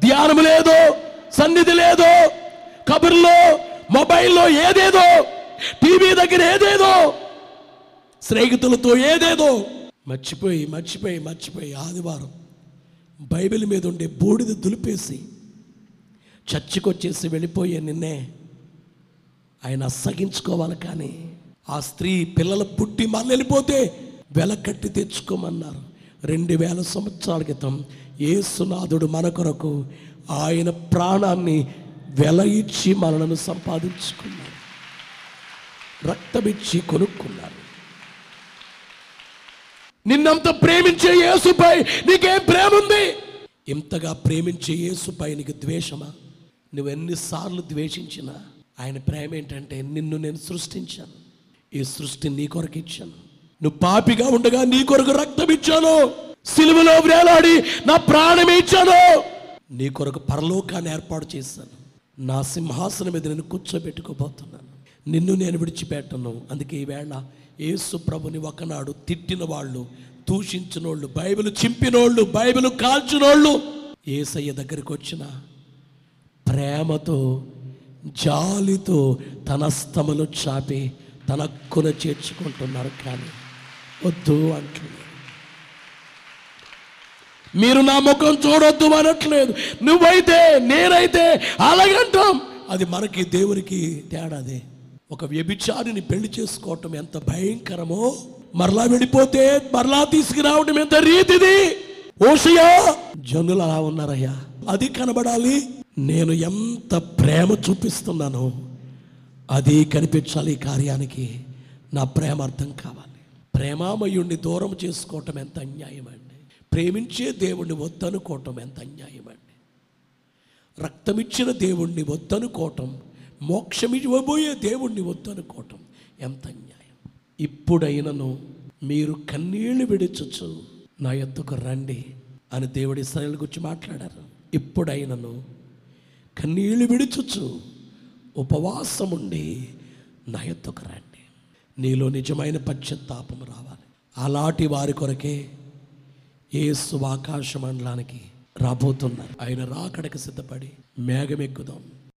ధ్యానం లేదు సన్నిధి లేదు కబుర్లో మొబైల్లో ఏదేదో టీవీ దగ్గర ఏదేదో స్నేహితులతో ఏదేదో. మర్చిపోయి మర్చిపోయి మర్చిపోయి ఆదివారం బైబిల్ మీద ఉండే బూడిద దులిపేసి చర్చికొచ్చేసి వెళ్ళిపోయే నిన్నే ఆయన అస్సగించుకోవాలి కానీ ఆ స్త్రీ పిల్లల పుట్టి మళ్ళీ వెళ్ళిపోతే వెలకట్టి తెచ్చుకోమన్నారు. రెండు వేల సంవత్సరాల క్రితం ఏసునాథుడు మన కొరకు ఆయన ప్రాణాన్ని వెల ఇచ్చి మనలను సంపాదించుకున్నారు రక్తమిచ్చి కొనుక్కున్నారు నిన్నంత ప్రేమించే యేసుపై నీకేం ప్రేమ ఉంది ఇంతగా ప్రేమించే యేసుపై నీకు ద్వేషమా? నువ్వు ఎన్నిసార్లు ద్వేషించినా ఆయన ప్రేమ ఏంటంటే నిన్ను నేను సృష్టించాను. ఈ సృష్టి నీ కొరకు ఇచ్చాను. నువ్వు పాపిగా ఉండగా నీ కొరకు రక్తం ఇచ్చాను. సిలువలో వేలాడి నా ప్రాణం ఇచ్చాను. నీ కొరకు పరలోకాన్ని ఏర్పాటు చేశాను. నా సింహాసనం మీద నేను కూర్చోబెట్టుకోబోతున్నాను. నిన్ను నేను విడిచిపెట్టను. అందుకే ఈవేళ యేసు ప్రభుని ఒకనాడు తిట్టిన వాళ్ళు దూషించినోళ్ళు బైబిల్ చింపినోళ్ళు బైబిల్ కాల్చినోళ్ళు ఏసయ్య దగ్గరికి వచ్చిన ప్రేమతో జాలితో తన స్తములు చాపి తన కుల చేర్చుకుంటున్నారు కానీ వద్దు అంటున్నారు మీరు నా ముఖం చూడొద్దు అనట్లేదు నువ్వైతే నేనైతే అలాగంటాం. అది మనకి దేవునికి తేడాదే ఒక వ్యభిచారిని పెళ్ళి చేసుకోవటం ఎంత భయంకరమో? మరలా వెళ్ళిపోతే మరలా తీసుకురావటం ఎంత రీతిది? ఓషయా జనులు అలా ఉన్నారయ్యా. అది కనబడాలి. నేను ఎంత ప్రేమ చూపిస్తున్నానో అది కనిపించాలి ఈ కార్యానికి. నా ప్రేమ అర్థం కావాలి. ప్రేమామయుణ్ణి దూరం చేసుకోవటం ఎంత అన్యాయం అండి ప్రేమించే దేవుణ్ణి వద్దనుకోవటం ఎంత అన్యాయం అండి రక్తమిచ్చిన దేవుణ్ణి వద్దనుకోవటం మోక్షం ఇవ్వబోయే దేవుణ్ణి వద్దనుకోవటం ఎంత అన్యాయం ఇప్పుడైనను మీరు కన్నీళ్ళు విడిచొచ్చు నా ఎత్తుకు రండి అని దేవుడి స్థాయిల గురించి మాట్లాడారు. ఇప్పుడైనను కన్నీళ్ళు విడిచొచ్చు ఉపవాసం ఉండి నా ఎత్తుకు రండి. నీలో నిజమైన పశ్చాత్తాపం రావాలి. అలాంటి వారి కొరకే ఏ ఆకాశ మండలానికి రాబోతున్నారు. ఆయన రాకడకి సిద్ధపడి మేఘమెక్కుదాం.